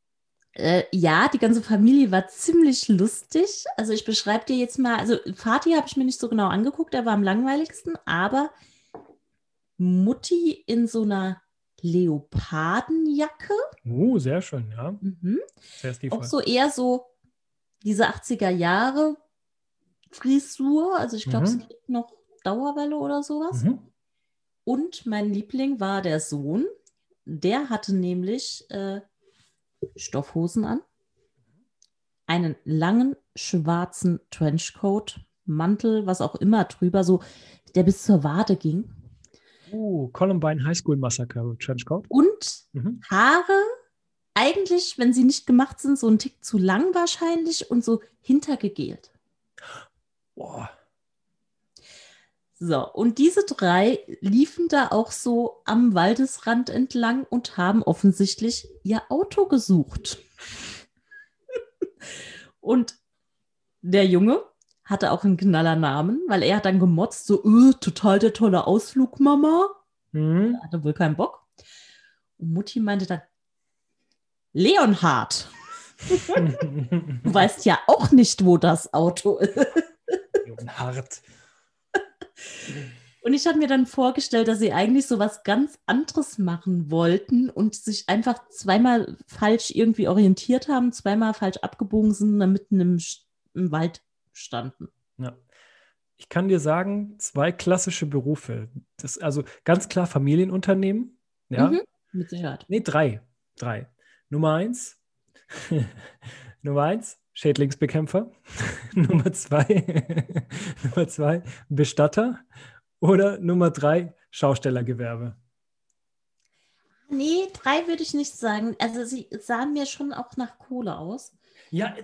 Äh, ja, die ganze Familie war ziemlich lustig. Also ich beschreibe dir jetzt mal, also Vati habe ich mir nicht so genau angeguckt, er war am langweiligsten, aber Mutti in so einer Leopardenjacke. Oh, sehr schön, ja. Mhm. Sehr Auch so eher so diese 80er Jahre Frisur. Also ich glaube, mhm. es gibt noch Dauerwelle oder sowas. Mhm. Und mein Liebling war der Sohn. Der hatte nämlich äh, Stoffhosen an, einen langen schwarzen Trenchcoat, Mantel, was auch immer drüber, so der bis zur Wade ging. Uh, Columbine High School Massacre Trenchcoat. Und mhm. Haare, eigentlich, wenn sie nicht gemacht sind, so ein Tick zu lang wahrscheinlich und so hintergegelt. Boah. So, und diese drei liefen da auch so am Waldesrand entlang und haben offensichtlich ihr Auto gesucht. und der Junge hatte auch einen knaller Namen, weil er hat dann gemotzt, so, öh, total der tolle Ausflug, Mama. Er hatte wohl keinen Bock. Und Mutti meinte dann, Leonhard. du weißt ja auch nicht, wo das Auto ist. Leonhard. Und ich hatte mir dann vorgestellt, dass sie eigentlich so was ganz anderes machen wollten und sich einfach zweimal falsch irgendwie orientiert haben, zweimal falsch abgebogen sind und dann mitten im, im Wald standen. Ja. Ich kann dir sagen, zwei klassische Berufe. Das, also ganz klar Familienunternehmen. Ja. Mhm, mit Sicherheit. Nee, drei. Drei. Nummer eins. Nummer eins, Schädlingsbekämpfer. Nummer zwei, Nummer zwei, Bestatter. Oder Nummer drei, Schaustellergewerbe. Nee, drei würde ich nicht sagen. Also sie sahen mir schon auch nach Kohle aus. Ja,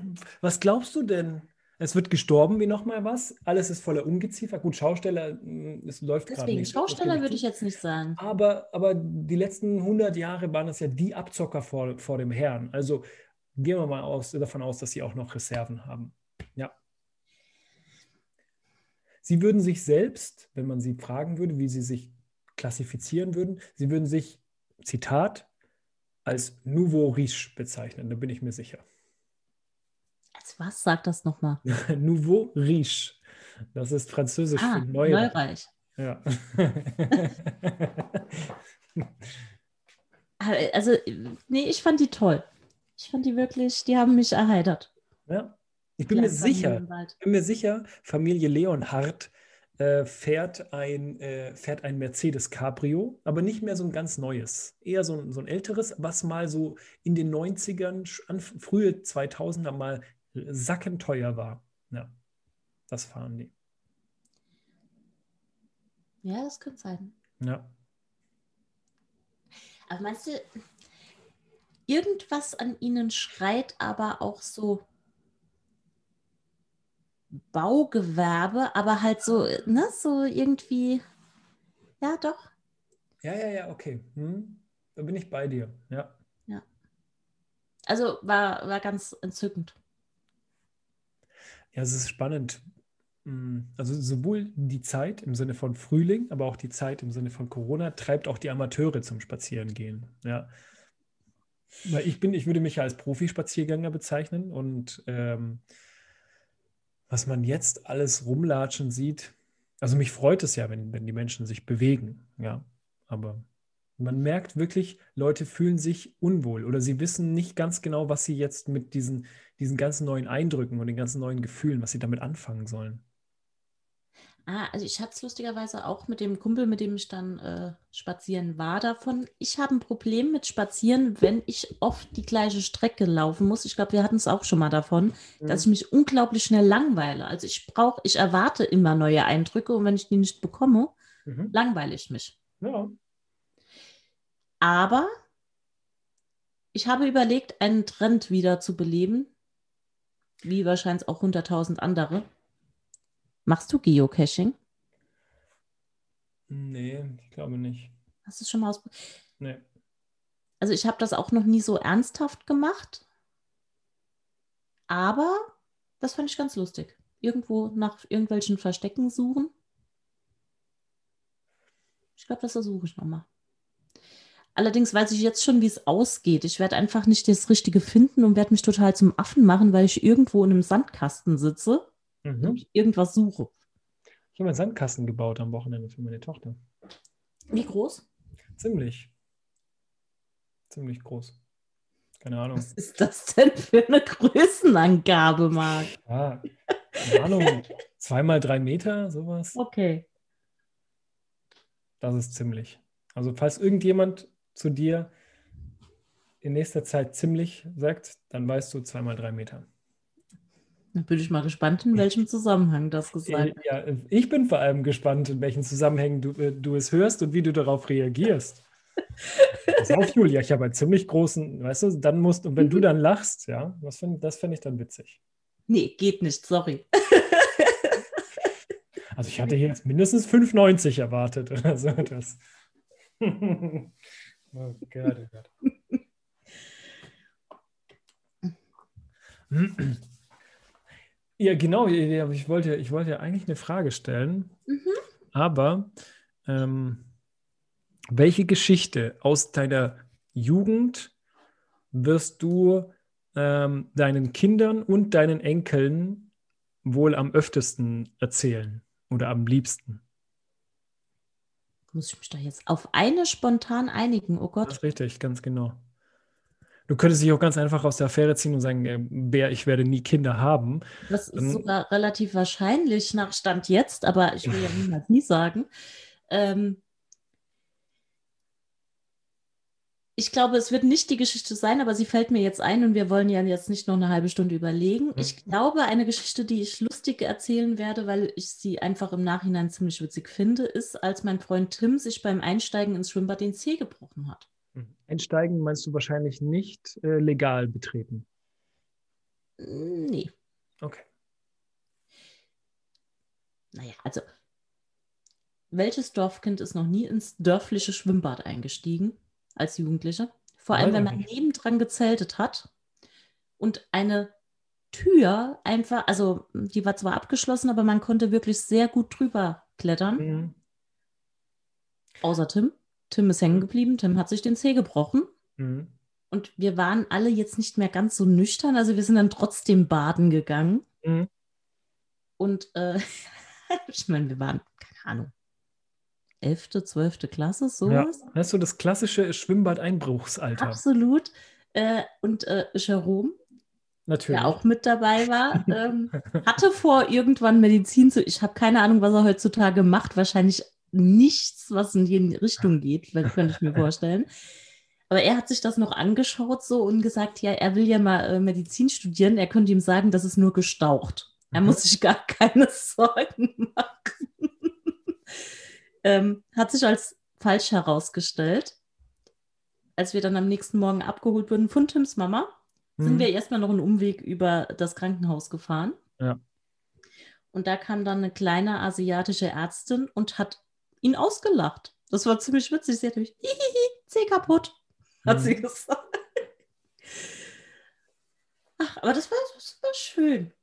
was glaubst du denn? Es wird gestorben wie nochmal was. Alles ist voller Ungeziefer. Gut, Schausteller, hm, es läuft gerade nicht. Deswegen, Schausteller würde ich jetzt nicht sagen. Aber, aber die letzten 100 Jahre waren es ja die Abzocker vor, vor dem Herrn. Also gehen wir mal aus, davon aus, dass sie auch noch Reserven haben. Ja. Sie würden sich selbst, wenn man sie fragen würde, wie sie sich klassifizieren würden, sie würden sich, Zitat, als Nouveau Riche bezeichnen, da bin ich mir sicher. Als was sagt das nochmal? Nouveau Riche. Das ist französisch ah, für Neureich. Neureich. Ja. also, nee, ich fand die toll. Ich fand die wirklich, die haben mich erheitert. Ja, ich bin mir sicher, bin mir sicher, Familie Leonhardt äh, fährt, ein, äh, fährt ein Mercedes Cabrio, aber nicht mehr so ein ganz neues. Eher so ein, so ein älteres, was mal so in den 90ern, an, frühe 2000er mal sackenteuer war. Ja, das fahren die. Ja, das könnte sein. Ja. Aber meinst du, irgendwas an ihnen schreit aber auch so Baugewerbe, aber halt so, ne, so irgendwie, ja, doch. Ja, ja, ja, okay. Hm. Da bin ich bei dir, ja. Ja. Also war, war ganz entzückend. Ja, es ist spannend. Hm, also sowohl die Zeit im Sinne von Frühling, aber auch die Zeit im Sinne von Corona treibt auch die Amateure zum Spazierengehen. Ja. Weil ich bin, ich würde mich ja als Profispaziergänger bezeichnen und ähm, was man jetzt alles rumlatschen sieht, also mich freut es ja, wenn, wenn die Menschen sich bewegen, ja. aber man merkt wirklich, Leute fühlen sich unwohl oder sie wissen nicht ganz genau, was sie jetzt mit diesen, diesen ganzen neuen Eindrücken und den ganzen neuen Gefühlen, was sie damit anfangen sollen. Ah, also ich hatte es lustigerweise auch mit dem Kumpel, mit dem ich dann äh, spazieren war, davon. Ich habe ein Problem mit Spazieren, wenn ich oft die gleiche Strecke laufen muss. Ich glaube, wir hatten es auch schon mal davon, mhm. dass ich mich unglaublich schnell langweile. Also ich brauche, ich erwarte immer neue Eindrücke und wenn ich die nicht bekomme, mhm. langweile ich mich. Ja. Aber ich habe überlegt, einen Trend wieder zu beleben, wie wahrscheinlich auch 100.000 andere. Machst du Geocaching? Nee, ich glaube nicht. Hast du es schon mal ausprobiert? Nee. Also ich habe das auch noch nie so ernsthaft gemacht. Aber das fand ich ganz lustig. Irgendwo nach irgendwelchen Verstecken suchen. Ich glaube, das versuche ich nochmal. Allerdings weiß ich jetzt schon, wie es ausgeht. Ich werde einfach nicht das Richtige finden und werde mich total zum Affen machen, weil ich irgendwo in einem Sandkasten sitze mhm. und irgendwas suche. Ich habe einen Sandkasten gebaut am Wochenende für meine Tochter. Wie groß? Ziemlich. Ziemlich groß. Keine Ahnung. Was ist das denn für eine Größenangabe, Marc? Ah, keine Ahnung. Zweimal drei Meter, sowas. Okay. Das ist ziemlich. Also, falls irgendjemand zu dir in nächster Zeit ziemlich sagt, dann weißt du zweimal drei Meter. Da bin ich mal gespannt, in welchem Zusammenhang das gesagt wird. Ja, ich bin vor allem gespannt, in welchen Zusammenhängen du, äh, du es hörst und wie du darauf reagierst. Pass auf, Julia, ich habe einen ziemlich großen, weißt du, dann musst, und wenn du dann lachst, ja, das finde das find ich dann witzig. Nee, geht nicht, sorry. Also ich hatte hier jetzt mindestens 5,90 erwartet oder so etwas. Oh Gott, oh Gott. Ja, genau. Ich wollte, ich wollte eigentlich eine Frage stellen. Mhm. Aber ähm, welche Geschichte aus deiner Jugend wirst du ähm, deinen Kindern und deinen Enkeln wohl am öftesten erzählen oder am liebsten? Muss ich mich da jetzt auf eine spontan einigen? Oh Gott. Das ist richtig, ganz genau. Du könntest dich auch ganz einfach aus der Affäre ziehen und sagen, äh, Bär, ich werde nie Kinder haben. Das ist sogar relativ wahrscheinlich nach Stand jetzt, aber ich will ja niemals nie sagen. Ähm, ich glaube, es wird nicht die Geschichte sein, aber sie fällt mir jetzt ein und wir wollen ja jetzt nicht noch eine halbe Stunde überlegen. Ich glaube, eine Geschichte, die ich lustig erzählen werde, weil ich sie einfach im Nachhinein ziemlich witzig finde, ist, als mein Freund Tim sich beim Einsteigen ins Schwimmbad den Zeh gebrochen hat. Einsteigen meinst du wahrscheinlich nicht äh, legal betreten? Nee. Okay. Naja, also welches Dorfkind ist noch nie ins dörfliche Schwimmbad eingestiegen? als Jugendliche. Vor allem, wenn man nebendran gezeltet hat und eine Tür einfach, also die war zwar abgeschlossen, aber man konnte wirklich sehr gut drüber klettern. Mhm. Außer Tim. Tim ist hängen geblieben, Tim hat sich den Zeh gebrochen. Mhm. Und wir waren alle jetzt nicht mehr ganz so nüchtern, also wir sind dann trotzdem baden gegangen. Mhm. Und äh, ich meine, wir waren, keine Ahnung, 11., 12. Klasse, sowas. Ja, hast du das klassische Schwimmbad-Einbruchsalter? Absolut. Äh, und äh, Jerome, Natürlich. der auch mit dabei war, ähm, hatte vor, irgendwann Medizin zu. Ich habe keine Ahnung, was er heutzutage macht. Wahrscheinlich nichts, was in die Richtung geht, könnte ich mir vorstellen. Aber er hat sich das noch angeschaut so und gesagt, ja, er will ja mal äh, Medizin studieren. Er könnte ihm sagen, das ist nur gestaucht. Er mhm. muss sich gar keine Sorgen machen ähm, hat sich als falsch herausgestellt. Als wir dann am nächsten Morgen abgeholt wurden von Tims Mama, mhm. sind wir erstmal noch einen Umweg über das Krankenhaus gefahren. Ja. Und da kam dann eine kleine asiatische Ärztin und hat ihn ausgelacht. Das war ziemlich witzig. Sie hat nämlich, hihihi, Zeh kaputt, hat mhm. sie gesagt. Ach, aber das war, das war schön.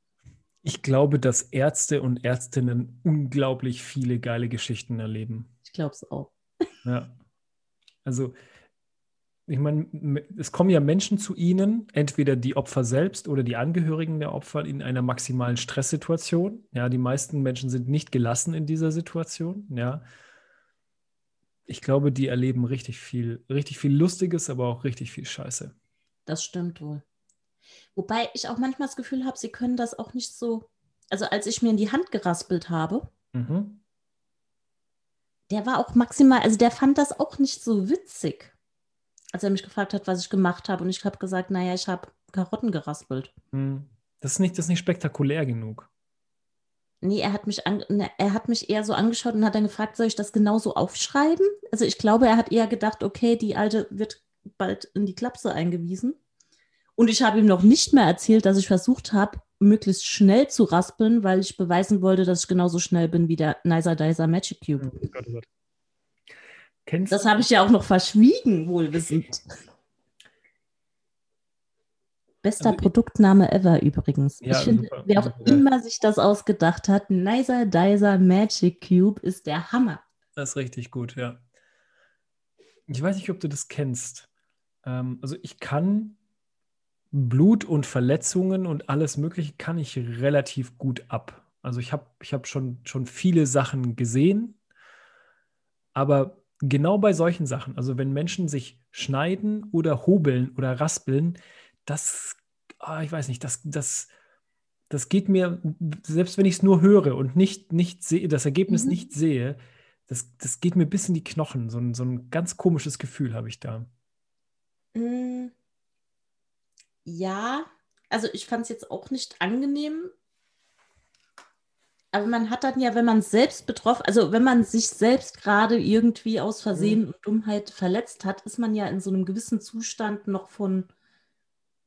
Ich glaube, dass Ärzte und Ärztinnen unglaublich viele geile Geschichten erleben. Ich glaube es auch. Ja. Also, ich meine, es kommen ja Menschen zu ihnen, entweder die Opfer selbst oder die Angehörigen der Opfer in einer maximalen Stresssituation. Ja, die meisten Menschen sind nicht gelassen in dieser Situation. Ja. Ich glaube, die erleben richtig viel, richtig viel Lustiges, aber auch richtig viel Scheiße. Das stimmt wohl. Wobei ich auch manchmal das Gefühl habe, sie können das auch nicht so. Also als ich mir in die Hand geraspelt habe, mhm. der war auch maximal, also der fand das auch nicht so witzig, als er mich gefragt hat, was ich gemacht habe. Und ich habe gesagt, naja, ich habe Karotten geraspelt. Mhm. Das ist nicht, das ist nicht spektakulär genug. Nee, er hat mich an, ne, er hat mich eher so angeschaut und hat dann gefragt, soll ich das genauso aufschreiben? Also ich glaube, er hat eher gedacht, okay, die alte wird bald in die Klapse eingewiesen. Und ich habe ihm noch nicht mehr erzählt, dass ich versucht habe, möglichst schnell zu raspeln, weil ich beweisen wollte, dass ich genauso schnell bin wie der Nicer Dicer Magic Cube. Oh Gott, oh Gott. Kennst das habe ich ja auch noch verschwiegen, wohlwissend. Bester also Produktname ever übrigens. Ja, ich finde, wer auch ja. immer sich das ausgedacht hat, Nicer Dicer Magic Cube ist der Hammer. Das ist richtig gut, ja. Ich weiß nicht, ob du das kennst. Ähm, also ich kann Blut und Verletzungen und alles Mögliche kann ich relativ gut ab. Also ich habe ich hab schon, schon viele Sachen gesehen, aber genau bei solchen Sachen, also wenn Menschen sich schneiden oder hobeln oder raspeln, das, oh, ich weiß nicht, das, das, das geht mir, selbst wenn ich es nur höre und nicht, nicht sehe, das Ergebnis mhm. nicht sehe, das, das geht mir bis in die Knochen. So ein, so ein ganz komisches Gefühl habe ich da. Mm, ja, also ich fand es jetzt auch nicht angenehm. Aber man hat dann ja, wenn man selbst betroffen, also wenn man sich selbst gerade irgendwie aus Versehen mhm. und Dummheit verletzt hat, ist man ja in so einem gewissen Zustand noch von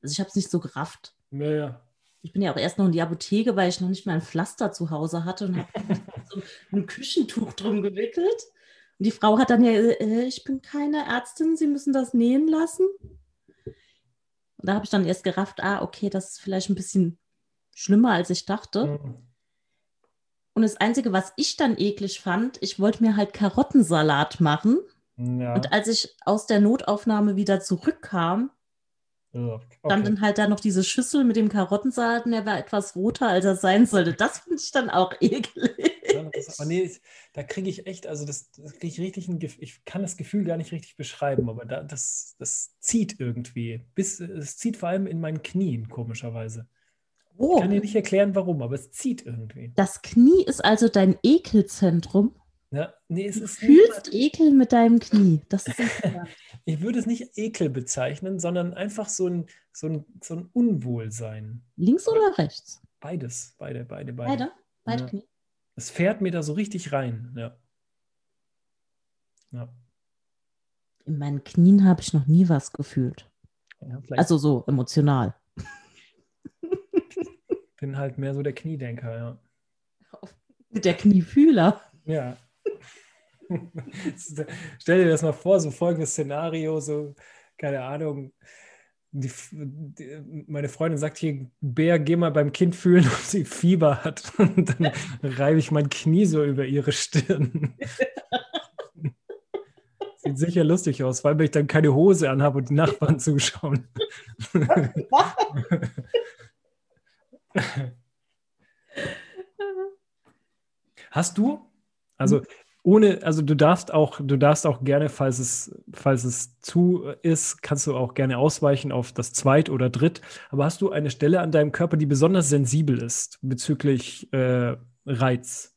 also ich habe es nicht so gerafft. Naja. Ich bin ja auch erst noch in die Apotheke, weil ich noch nicht mal ein Pflaster zu Hause hatte und habe so ein Küchentuch drum gewickelt. Und die Frau hat dann ja, äh, ich bin keine Ärztin, Sie müssen das nähen lassen. Und da habe ich dann erst gerafft, ah, okay, das ist vielleicht ein bisschen schlimmer, als ich dachte. Mhm. Und das Einzige, was ich dann eklig fand, ich wollte mir halt Karottensalat machen. Ja. Und als ich aus der Notaufnahme wieder zurückkam, Okay. Dann, dann halt da noch diese Schüssel mit dem Karottensalat und der war etwas roter, als er sein sollte. Das finde ich dann auch eklig. Ja, aber nee, da kriege ich echt, also das, das kriege ich richtig ein Gefühl, ich kann das Gefühl gar nicht richtig beschreiben, aber da, das, das zieht irgendwie. Bis, es zieht vor allem in meinen Knien, komischerweise. Oh. Ich kann dir nicht erklären, warum, aber es zieht irgendwie. Das Knie ist also dein Ekelzentrum? Ja, nee, es du ist fühlst Ekel mit deinem Knie. Das ist ich würde es nicht Ekel bezeichnen, sondern einfach so ein, so ein, so ein Unwohlsein. Links oder rechts? Beides, beide, beide, beide. Beide? Beide ja. Knie? Es fährt mir da so richtig rein, ja. ja. In meinen Knien habe ich noch nie was gefühlt. Ja, also so emotional. Bin halt mehr so der Kniedenker, ja. Der Kniefühler. Ja, Stell dir das mal vor, so folgendes Szenario, so, keine Ahnung, die, die, meine Freundin sagt hier, Bär, geh mal beim Kind fühlen, ob sie Fieber hat. Und dann reibe ich mein Knie so über ihre Stirn. Sieht sicher lustig aus, weil ich dann keine Hose anhabe und die Nachbarn zuschauen. Hast du? Also ohne, also du darfst auch, du darfst auch gerne, falls es, falls es zu ist, kannst du auch gerne ausweichen auf das Zweit- oder Dritt. Aber hast du eine Stelle an deinem Körper, die besonders sensibel ist bezüglich äh, Reiz?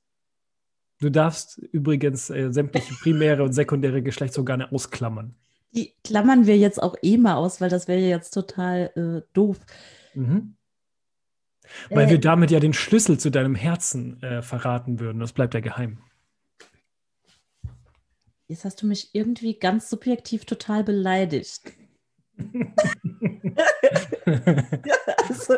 Du darfst übrigens äh, sämtliche primäre und sekundäre Geschlechtsorgane ausklammern. Die klammern wir jetzt auch eh mal aus, weil das wäre jetzt total äh, doof. Mhm. Weil wir äh, damit ja den Schlüssel zu deinem Herzen äh, verraten würden. Das bleibt ja geheim. Jetzt hast du mich irgendwie ganz subjektiv total beleidigt. ja, also,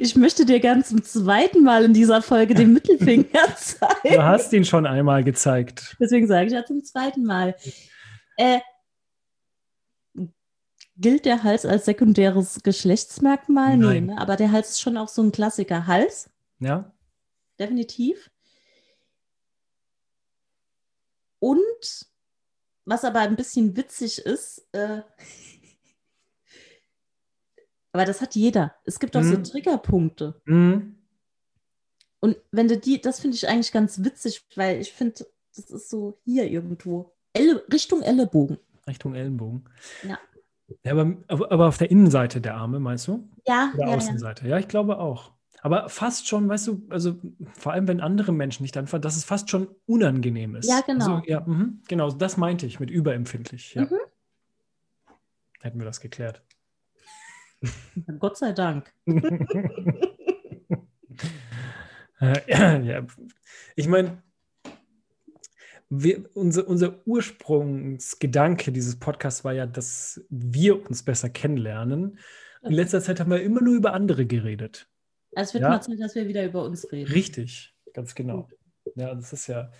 ich möchte dir gern zum zweiten Mal in dieser Folge den Mittelfinger zeigen. Du hast ihn schon einmal gezeigt. Deswegen sage ich ja zum zweiten Mal. Äh, gilt der Hals als sekundäres Geschlechtsmerkmal? Nein. Nee, ne? aber der Hals ist schon auch so ein Klassiker. Hals? Ja. Definitiv. Und was aber ein bisschen witzig ist, äh, aber das hat jeder. Es gibt auch mhm. so Triggerpunkte. Mhm. Und wenn du die, das finde ich eigentlich ganz witzig, weil ich finde, Das ist so hier irgendwo. Elle, Richtung Ellenbogen. Richtung Ellenbogen. Ja. ja aber, aber auf der Innenseite der Arme, meinst du? Ja. Oder ja, Außenseite? Ja. ja, ich glaube auch. Aber fast schon, weißt du, also vor allem, wenn andere Menschen nicht anfangen, dass es fast schon unangenehm ist. Ja, genau. Also, ja, mh, genau, das meinte ich mit überempfindlich. Ja. Mhm. Hätten wir das geklärt. Gott sei Dank. Ja, ich meine, unser, unser Ursprungsgedanke dieses Podcasts war ja, dass wir uns besser kennenlernen. In letzter Zeit haben wir immer nur über andere geredet. Es wird ja? mal Zeit, dass wir wieder über uns reden. Richtig, ganz genau. Ja, das ist ja,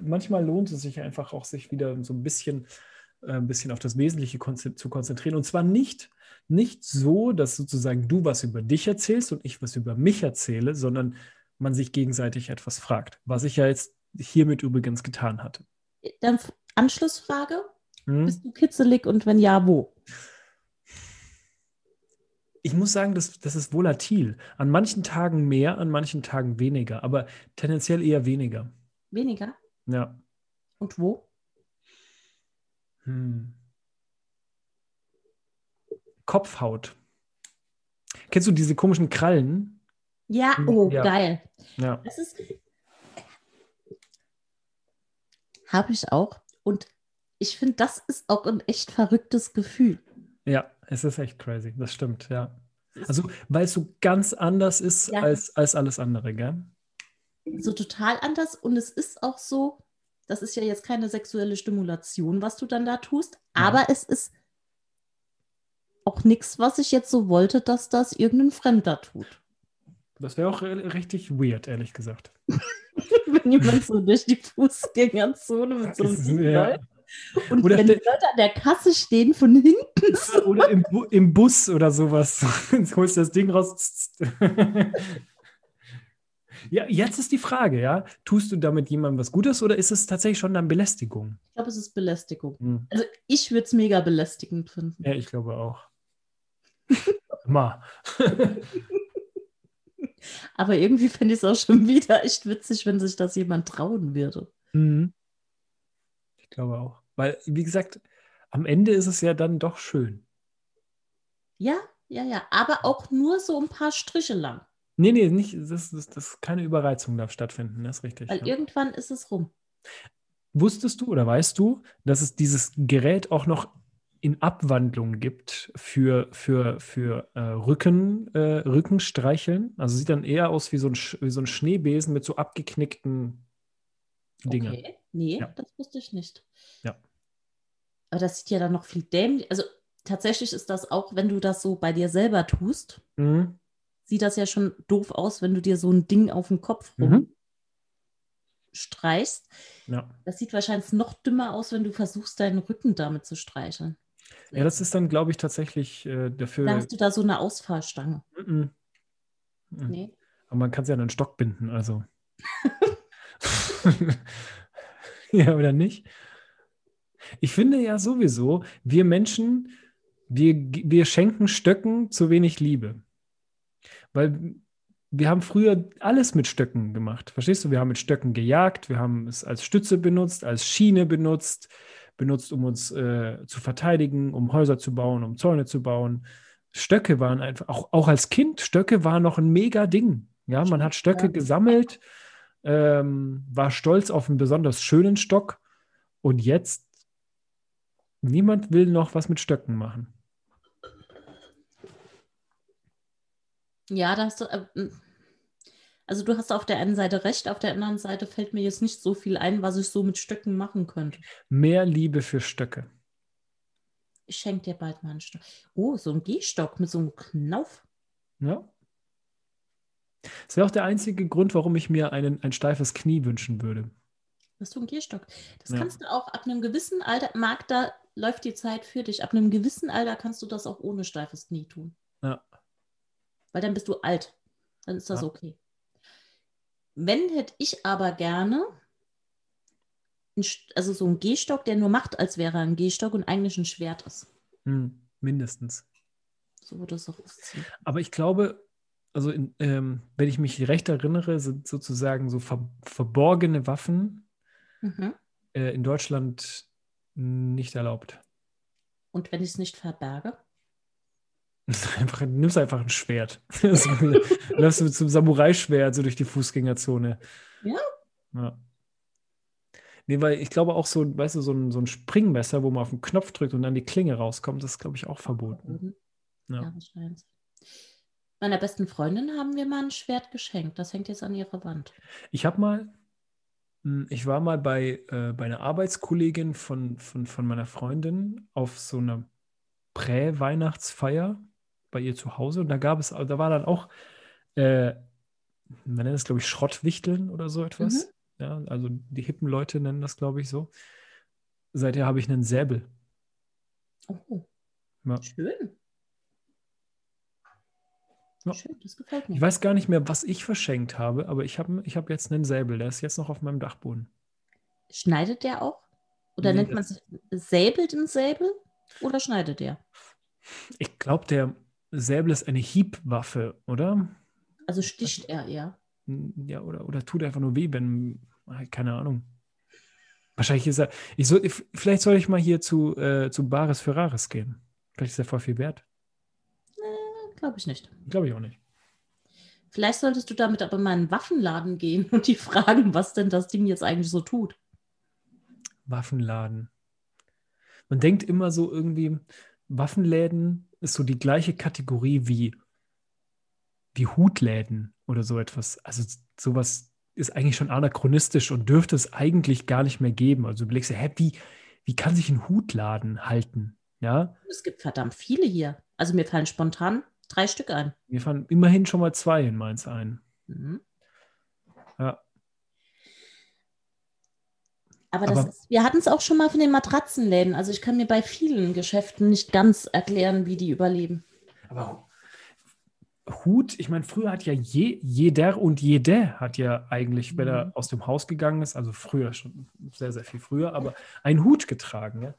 manchmal lohnt es sich einfach auch, sich wieder so ein bisschen, äh, ein bisschen auf das Wesentliche zu konzentrieren. Und zwar nicht, nicht so, dass sozusagen du was über dich erzählst und ich was über mich erzähle, sondern man sich gegenseitig etwas fragt, was ich ja jetzt hiermit übrigens getan hatte. Dann Anschlussfrage. Hm? Bist du kitzelig und wenn ja, wo? Ich muss sagen, das, das ist volatil. An manchen Tagen mehr, an manchen Tagen weniger, aber tendenziell eher weniger. Weniger? Ja. Und wo? Hm. Kopfhaut. Kennst du diese komischen Krallen? Ja, hm, oh, ja. geil. Ja. Das ist. Habe ich auch. Und ich finde, das ist auch ein echt verrücktes Gefühl. Ja, es ist echt crazy. Das stimmt, ja. Also, weil es so ganz anders ist ja. als, als alles andere, gell? So total anders. Und es ist auch so, das ist ja jetzt keine sexuelle Stimulation, was du dann da tust, ja. aber es ist auch nichts, was ich jetzt so wollte, dass das irgendein Fremder tut. Das wäre auch richtig weird, ehrlich gesagt. wenn jemand so durch die Fußgängerzone mit so einem ja. Und oder wenn die Leute an der Kasse stehen von hinten. So. Oder im, im Bus oder sowas. Jetzt holst du das Ding raus. ja, jetzt ist die Frage, ja. Tust du damit jemandem was Gutes oder ist es tatsächlich schon dann Belästigung? Ich glaube, es ist Belästigung. Hm. Also ich würde es mega belästigend finden. Ja, ich glaube auch. Mal. Aber irgendwie finde ich es auch schon wieder echt witzig, wenn sich das jemand trauen würde. Mhm. Ich glaube auch. Weil, wie gesagt, am Ende ist es ja dann doch schön. Ja, ja, ja. Aber auch nur so ein paar Striche lang. Nee, nee, nicht, das, das, das keine Überreizung darf stattfinden, das ist richtig. Weil ja. irgendwann ist es rum. Wusstest du oder weißt du, dass es dieses Gerät auch noch in Abwandlungen gibt für, für, für äh, Rücken, äh, Rückenstreicheln. Also sieht dann eher aus wie so ein, wie so ein Schneebesen mit so abgeknickten Dingen. Okay, nee, ja. das wusste ich nicht. Ja. Aber das sieht ja dann noch viel dämlich. Also tatsächlich ist das auch, wenn du das so bei dir selber tust, mhm. sieht das ja schon doof aus, wenn du dir so ein Ding auf den Kopf mhm. streichst. Ja. Das sieht wahrscheinlich noch dümmer aus, wenn du versuchst, deinen Rücken damit zu streicheln. Ja, das ist dann, glaube ich, tatsächlich äh, dafür. Da hast du da so eine Ausfahrstange. Mm -mm. Nee. Aber man kann sie ja an einen Stock binden, also. ja, oder nicht? Ich finde ja sowieso, wir Menschen, wir, wir schenken Stöcken zu wenig Liebe. Weil wir haben früher alles mit Stöcken gemacht. Verstehst du? Wir haben mit Stöcken gejagt, wir haben es als Stütze benutzt, als Schiene benutzt, benutzt, um uns äh, zu verteidigen, um Häuser zu bauen, um Zäune zu bauen. Stöcke waren einfach, auch, auch als Kind, Stöcke waren noch ein mega Ding. Ja, man hat Stöcke ja. gesammelt, ähm, war stolz auf einen besonders schönen Stock und jetzt niemand will noch was mit Stöcken machen. Ja, da hast du, äh, also du hast auf der einen Seite recht, auf der anderen Seite fällt mir jetzt nicht so viel ein, was ich so mit Stöcken machen könnte. Mehr Liebe für Stöcke. Ich schenke dir bald mal einen Stock. Oh, so ein Gehstock mit so einem Knauf. Ja. Das wäre auch der einzige Grund, warum ich mir einen, ein steifes Knie wünschen würde. Hast du einen Gehstock? Das ja. kannst du auch ab einem gewissen Alter, Marc, da läuft die Zeit für dich. Ab einem gewissen Alter kannst du das auch ohne steifes Knie tun. Ja. Weil dann bist du alt. Dann ist das ja. okay. Wenn hätte ich aber gerne, also so einen Gehstock, der nur macht, als wäre er ein Gehstock und eigentlich ein Schwert ist. Hm, mindestens. So würde es auch aussehen. Aber ich glaube, also in, ähm, wenn ich mich recht erinnere, sind sozusagen so ver verborgene Waffen Mhm. Äh, in Deutschland nicht erlaubt. Und wenn ich es nicht verberge? Einfach, nimmst einfach ein Schwert. Läufst du zum Samurai-Schwert so durch die Fußgängerzone. Ja. Ja. Nee, weil ich glaube auch so, weißt du, so ein, so ein Springmesser, wo man auf den Knopf drückt und dann die Klinge rauskommt, das ist, glaube ich, auch verboten. Ja, ja wahrscheinlich. Meiner besten Freundin haben wir mal ein Schwert geschenkt. Das hängt jetzt an ihrer Wand. Ich habe mal, ich war mal bei, äh, bei einer Arbeitskollegin von, von, von meiner Freundin auf so einer Prä-Weihnachtsfeier bei ihr zu Hause und da gab es, da war dann auch, äh, man nennt es, glaube ich, Schrottwichteln oder so etwas. Mhm. Ja, also die hippen Leute nennen das, glaube ich, so. Seither habe ich einen Säbel. Oh, ja. schön. Ja. Schön, das gefällt mir. Ich weiß gar nicht mehr, was ich verschenkt habe, aber ich habe ich hab jetzt einen Säbel. Der ist jetzt noch auf meinem Dachboden. Schneidet der auch? Oder nee, nennt man es Säbel den Säbel? Oder schneidet der? Ich glaube, der Säbel ist eine Hiebwaffe, oder? Also sticht er eher. Ja, oder, oder tut einfach nur weh, wenn, keine Ahnung. Wahrscheinlich ist er, ich soll, vielleicht soll ich mal hier zu, äh, zu Bares Ferraris gehen. Vielleicht ist er voll viel wert. Glaube ich nicht. Glaube ich auch nicht. Vielleicht solltest du damit aber mal in einen Waffenladen gehen und die fragen, was denn das Ding jetzt eigentlich so tut. Waffenladen. Man denkt immer so irgendwie, Waffenläden ist so die gleiche Kategorie wie, wie Hutläden oder so etwas. Also sowas ist eigentlich schon anachronistisch und dürfte es eigentlich gar nicht mehr geben. Also du überlegst dir, hä, wie, wie kann sich ein Hutladen halten? Ja? Es gibt verdammt viele hier. Also mir fallen spontan drei Stück ein. Mir fallen immerhin schon mal zwei in Mainz ein. Mhm. Ja. Aber, Aber ist, wir hatten es auch schon mal von den Matratzenläden. Also ich kann mir bei vielen Geschäften nicht ganz erklären, wie die überleben. Aber Hut, ich meine, früher hat ja je, jeder und jede hat ja eigentlich, wenn er mhm. aus dem Haus gegangen ist, also früher schon sehr, sehr viel früher, aber einen Hut getragen. Ja?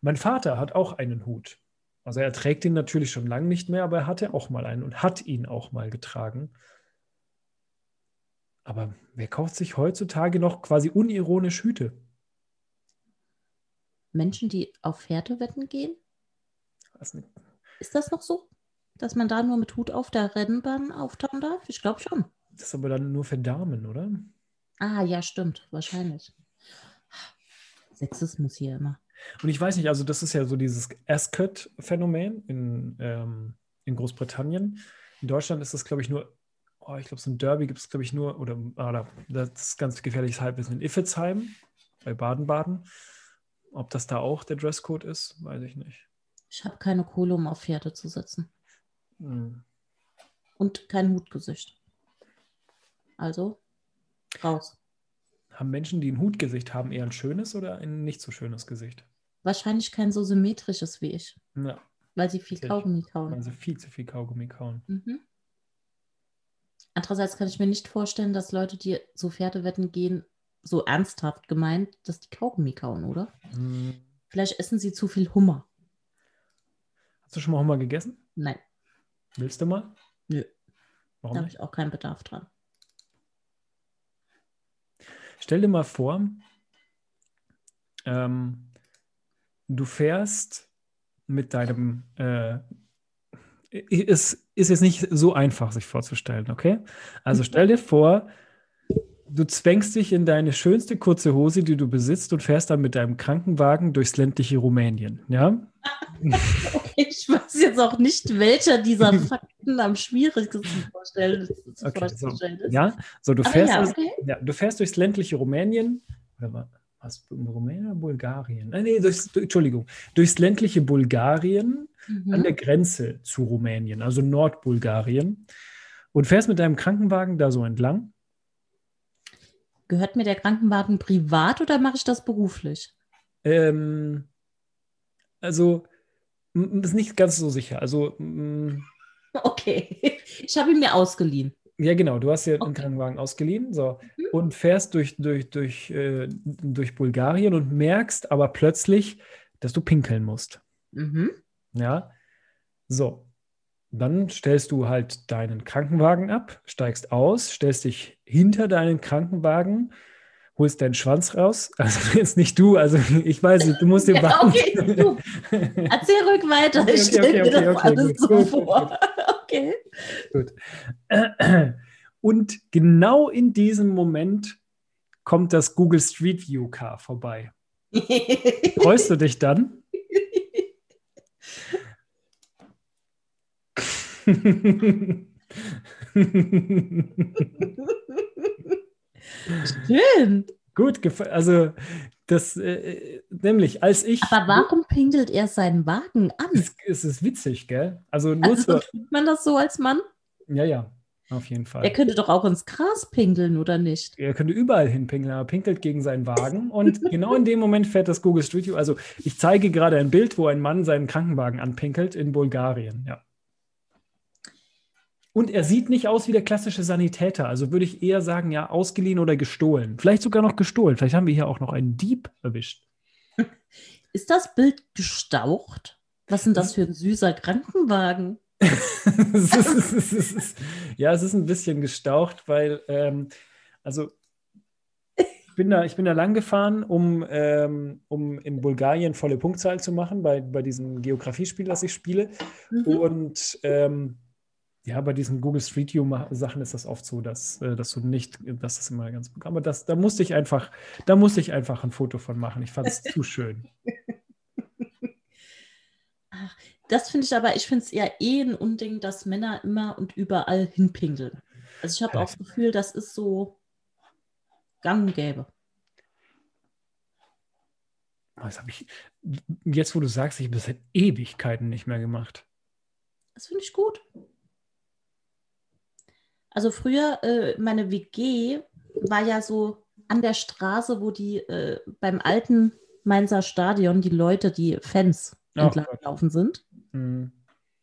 Mein Vater hat auch einen Hut. Also er trägt ihn natürlich schon lange nicht mehr, aber er hatte auch mal einen und hat ihn auch mal getragen. Aber wer kauft sich heutzutage noch quasi unironisch Hüte? Menschen, die auf Pferdewetten gehen? Ist das noch so? dass man da nur mit Hut auf der Rennbahn auftauchen darf? Ich glaube schon. Das ist aber dann nur für Damen, oder? Ah, ja, stimmt. Wahrscheinlich. Sexismus hier immer. Und ich weiß nicht, also das ist ja so dieses Ascot-Phänomen in, ähm, in Großbritannien. In Deutschland ist das, glaube ich, nur, oh, ich glaube, so ein Derby gibt es, glaube ich, nur, oder ah, das ist ganz gefährliches Halbwissen in Iffelsheim bei Baden-Baden. Ob das da auch der Dresscode ist, weiß ich nicht. Ich habe keine Kohle, um auf Pferde zu sitzen. Mhm. Und kein Hutgesicht. Also raus. Haben Menschen, die ein Hutgesicht haben, eher ein schönes oder ein nicht so schönes Gesicht? Wahrscheinlich kein so symmetrisches wie ich. Ja. Weil sie viel Kaugummi kauen. Weil sie viel zu viel Kaugummi kauen. Mhm. Andererseits kann ich mir nicht vorstellen, dass Leute, die so Pferdewetten gehen, so ernsthaft gemeint, dass die Kaugummi kauen, oder? Mhm. Vielleicht essen sie zu viel Hummer. Hast du schon mal Hummer gegessen? Nein. Willst du mal? Nö. Warum da habe ich auch keinen Bedarf dran. Stell dir mal vor, ähm, du fährst mit deinem. Äh, es ist jetzt nicht so einfach, sich vorzustellen, okay? Also mhm. stell dir vor, du zwängst dich in deine schönste kurze Hose, die du besitzt, und fährst dann mit deinem Krankenwagen durchs ländliche Rumänien, ja? ich weiß jetzt auch nicht, welcher dieser Fakten am schwierigsten vorstellen, okay, vorzustellen so, ist. Ja, so du fährst, ja, okay. ja, du fährst durchs ländliche Rumänien, oder was, Rumänien oder Bulgarien? Nein, nee, durchs, Entschuldigung, durchs ländliche Bulgarien mhm. an der Grenze zu Rumänien, also Nordbulgarien, und fährst mit deinem Krankenwagen da so entlang. Gehört mir der Krankenwagen privat oder mache ich das beruflich? Ähm, also ist nicht ganz so sicher. Also. Okay. Ich habe ihn mir ausgeliehen. Ja, genau. Du hast ja okay. einen Krankenwagen ausgeliehen so, mhm. und fährst durch, durch, durch, äh, durch Bulgarien und merkst aber plötzlich, dass du pinkeln musst. Mhm. Ja. So. Dann stellst du halt deinen Krankenwagen ab, steigst aus, stellst dich hinter deinen Krankenwagen holst deinen Schwanz raus. Also jetzt nicht du, also ich weiß nicht, du musst den ja, okay, du. Erzähl ruhig weiter. Okay, ich stelle okay, mir das alles so gut, vor. Gut. Okay. Gut. Und genau in diesem Moment kommt das Google Street View Car vorbei. Freust du dich dann? Schön. Gut, also das, äh, nämlich als ich. Aber warum pinkelt er seinen Wagen an? Es, es ist witzig, gell? Also nur also, tut man das so als Mann? Ja, ja, auf jeden Fall. Er könnte doch auch ins Gras pinkeln, oder nicht? Er könnte überall hinpinkeln, aber pinkelt gegen seinen Wagen. Und genau in dem Moment fährt das Google View. Also ich zeige gerade ein Bild, wo ein Mann seinen Krankenwagen anpinkelt in Bulgarien, ja. Und er sieht nicht aus wie der klassische Sanitäter. Also würde ich eher sagen, ja, ausgeliehen oder gestohlen. Vielleicht sogar noch gestohlen. Vielleicht haben wir hier auch noch einen Dieb erwischt. Ist das Bild gestaucht? Was ist denn das für ein süßer Krankenwagen? ja, es ist ein bisschen gestaucht, weil, ähm, also ich bin, da, ich bin da lang gefahren, um, ähm, um in Bulgarien volle Punktzahl zu machen bei, bei diesem Geografiespiel, das ich spiele. Mhm. Und ähm, ja, bei diesen Google Street View Sachen ist das oft so, dass, äh, dass du nicht, das ist immer ganz, aber das, da musste ich einfach, da musste ich einfach ein Foto von machen. Ich fand es zu schön. Ach, das finde ich aber, ich finde es eher eh ein Unding, dass Männer immer und überall hinpinkeln. Also ich habe auch das Gefühl, das ist so gang und gäbe. Das habe ich, jetzt wo du sagst, ich habe das seit Ewigkeiten nicht mehr gemacht. Das finde ich gut. Also früher, äh, meine WG war ja so an der Straße, wo die äh, beim alten Mainzer Stadion die Leute, die Fans oh, entlang gelaufen sind. Mhm.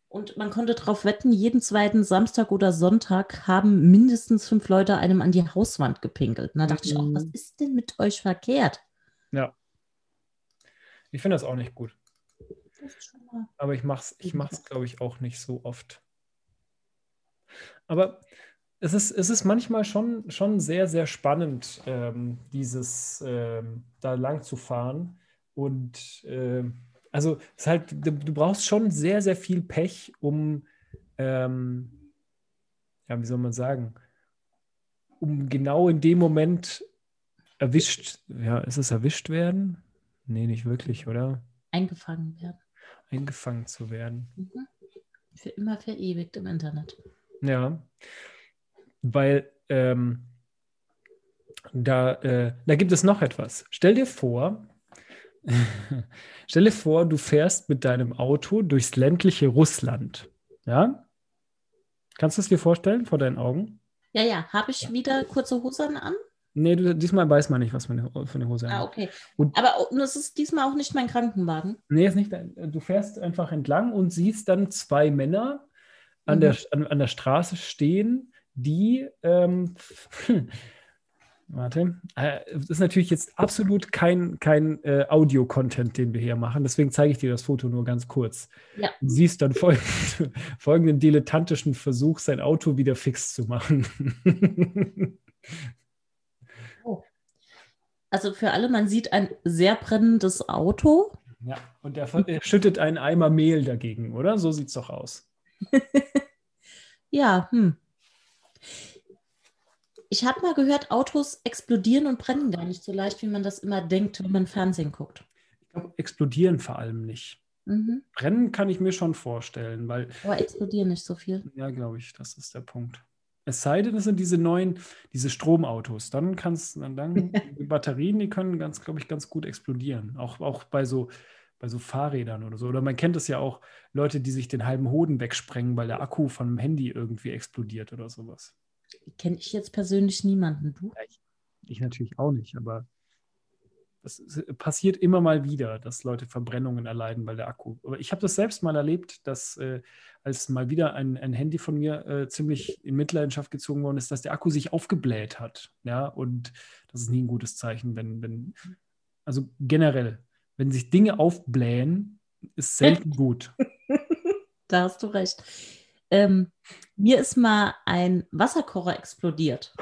Und man konnte darauf wetten, jeden zweiten Samstag oder Sonntag haben mindestens fünf Leute einem an die Hauswand gepinkelt. Und da dachte mhm. ich auch, was mhm. ist denn mit euch verkehrt? Ja. Ich finde das auch nicht gut. Aber ich mache es, ich mach's, glaube ich, auch nicht so oft. Aber es ist, es ist manchmal schon, schon sehr, sehr spannend, ähm, dieses ähm, da lang zu fahren. Und äh, also es ist halt, du, du, brauchst schon sehr, sehr viel Pech, um, ähm, ja, wie soll man sagen, um genau in dem Moment erwischt, ja, ist es erwischt werden? Nee, nicht wirklich, oder? Eingefangen werden. Eingefangen zu werden. Mhm. Für immer verewigt im Internet. Ja weil ähm, da, äh, da gibt es noch etwas. Stell dir vor, stell dir vor, du fährst mit deinem Auto durchs ländliche Russland. Ja? Kannst du es dir vorstellen vor deinen Augen? Ja, ja. Habe ich wieder kurze Hosen an? Nee, du, diesmal weiß man nicht, was für eine, für eine Hose Ah, okay. Und, Aber es ist diesmal auch nicht mein Krankenwagen. Nee, ist nicht. Du fährst einfach entlang und siehst dann zwei Männer an, mhm. der, an, an der Straße stehen die, ähm, warte, äh, das ist natürlich jetzt absolut kein, kein äh, Audio-Content, den wir hier machen, deswegen zeige ich dir das Foto nur ganz kurz. Ja. Du siehst dann folgenden, folgenden dilettantischen Versuch, sein Auto wieder fix zu machen. oh. Also für alle, man sieht ein sehr brennendes Auto. Ja, und er, er schüttet einen Eimer Mehl dagegen, oder? So sieht es doch aus. ja, hm. Ich habe mal gehört, Autos explodieren und brennen gar nicht so leicht, wie man das immer denkt, wenn man Fernsehen guckt. Ich glaube, explodieren vor allem nicht. Mhm. Brennen kann ich mir schon vorstellen, weil. Aber explodieren nicht so viel. Ja, glaube ich, das ist der Punkt. Es sei denn, es sind diese neuen, diese Stromautos. Dann kannst dann, dann die Batterien, die können ganz, glaube ich, ganz gut explodieren. Auch, auch bei so, bei so Fahrrädern oder so. Oder man kennt es ja auch, Leute, die sich den halben Hoden wegsprengen, weil der Akku von einem Handy irgendwie explodiert oder sowas. Kenne ich jetzt persönlich niemanden, du? Ich, ich, natürlich auch nicht, aber das passiert immer mal wieder, dass Leute Verbrennungen erleiden, weil der Akku. Aber ich habe das selbst mal erlebt, dass äh, als mal wieder ein, ein Handy von mir äh, ziemlich in Mitleidenschaft gezogen worden ist, dass der Akku sich aufgebläht hat. Ja, und das ist nie ein gutes Zeichen, wenn, wenn, also generell, wenn sich Dinge aufblähen, ist selten gut. da hast du recht. Ähm, mir ist mal ein Wasserkocher explodiert.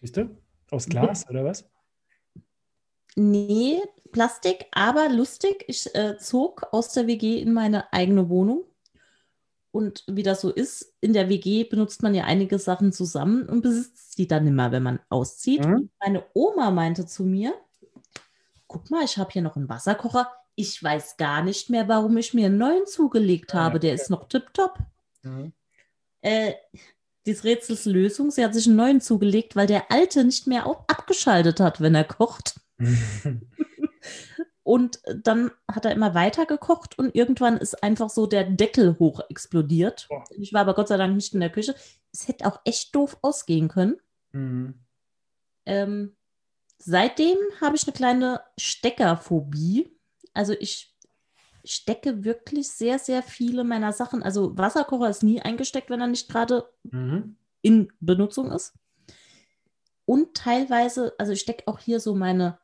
Siehst du? Aus Glas oder was? Nee, Plastik, aber lustig. Ich äh, zog aus der WG in meine eigene Wohnung. Und wie das so ist, in der WG benutzt man ja einige Sachen zusammen und besitzt sie dann immer, wenn man auszieht. Mhm. Meine Oma meinte zu mir, guck mal, ich habe hier noch einen Wasserkocher. Ich weiß gar nicht mehr, warum ich mir einen neuen zugelegt habe. Ja. Der ist noch tipptopp. Mhm. Äh, dieses Rätsels Lösung, sie hat sich einen neuen zugelegt, weil der alte nicht mehr abgeschaltet hat, wenn er kocht. und dann hat er immer weiter gekocht und irgendwann ist einfach so der Deckel hoch explodiert. Oh. Ich war aber Gott sei Dank nicht in der Küche. Es hätte auch echt doof ausgehen können. Mhm. Ähm, seitdem habe ich eine kleine Steckerphobie. Also ich stecke wirklich sehr, sehr viele meiner Sachen. Also Wasserkocher ist nie eingesteckt, wenn er nicht gerade mhm. in Benutzung ist. Und teilweise, also ich stecke auch hier so meine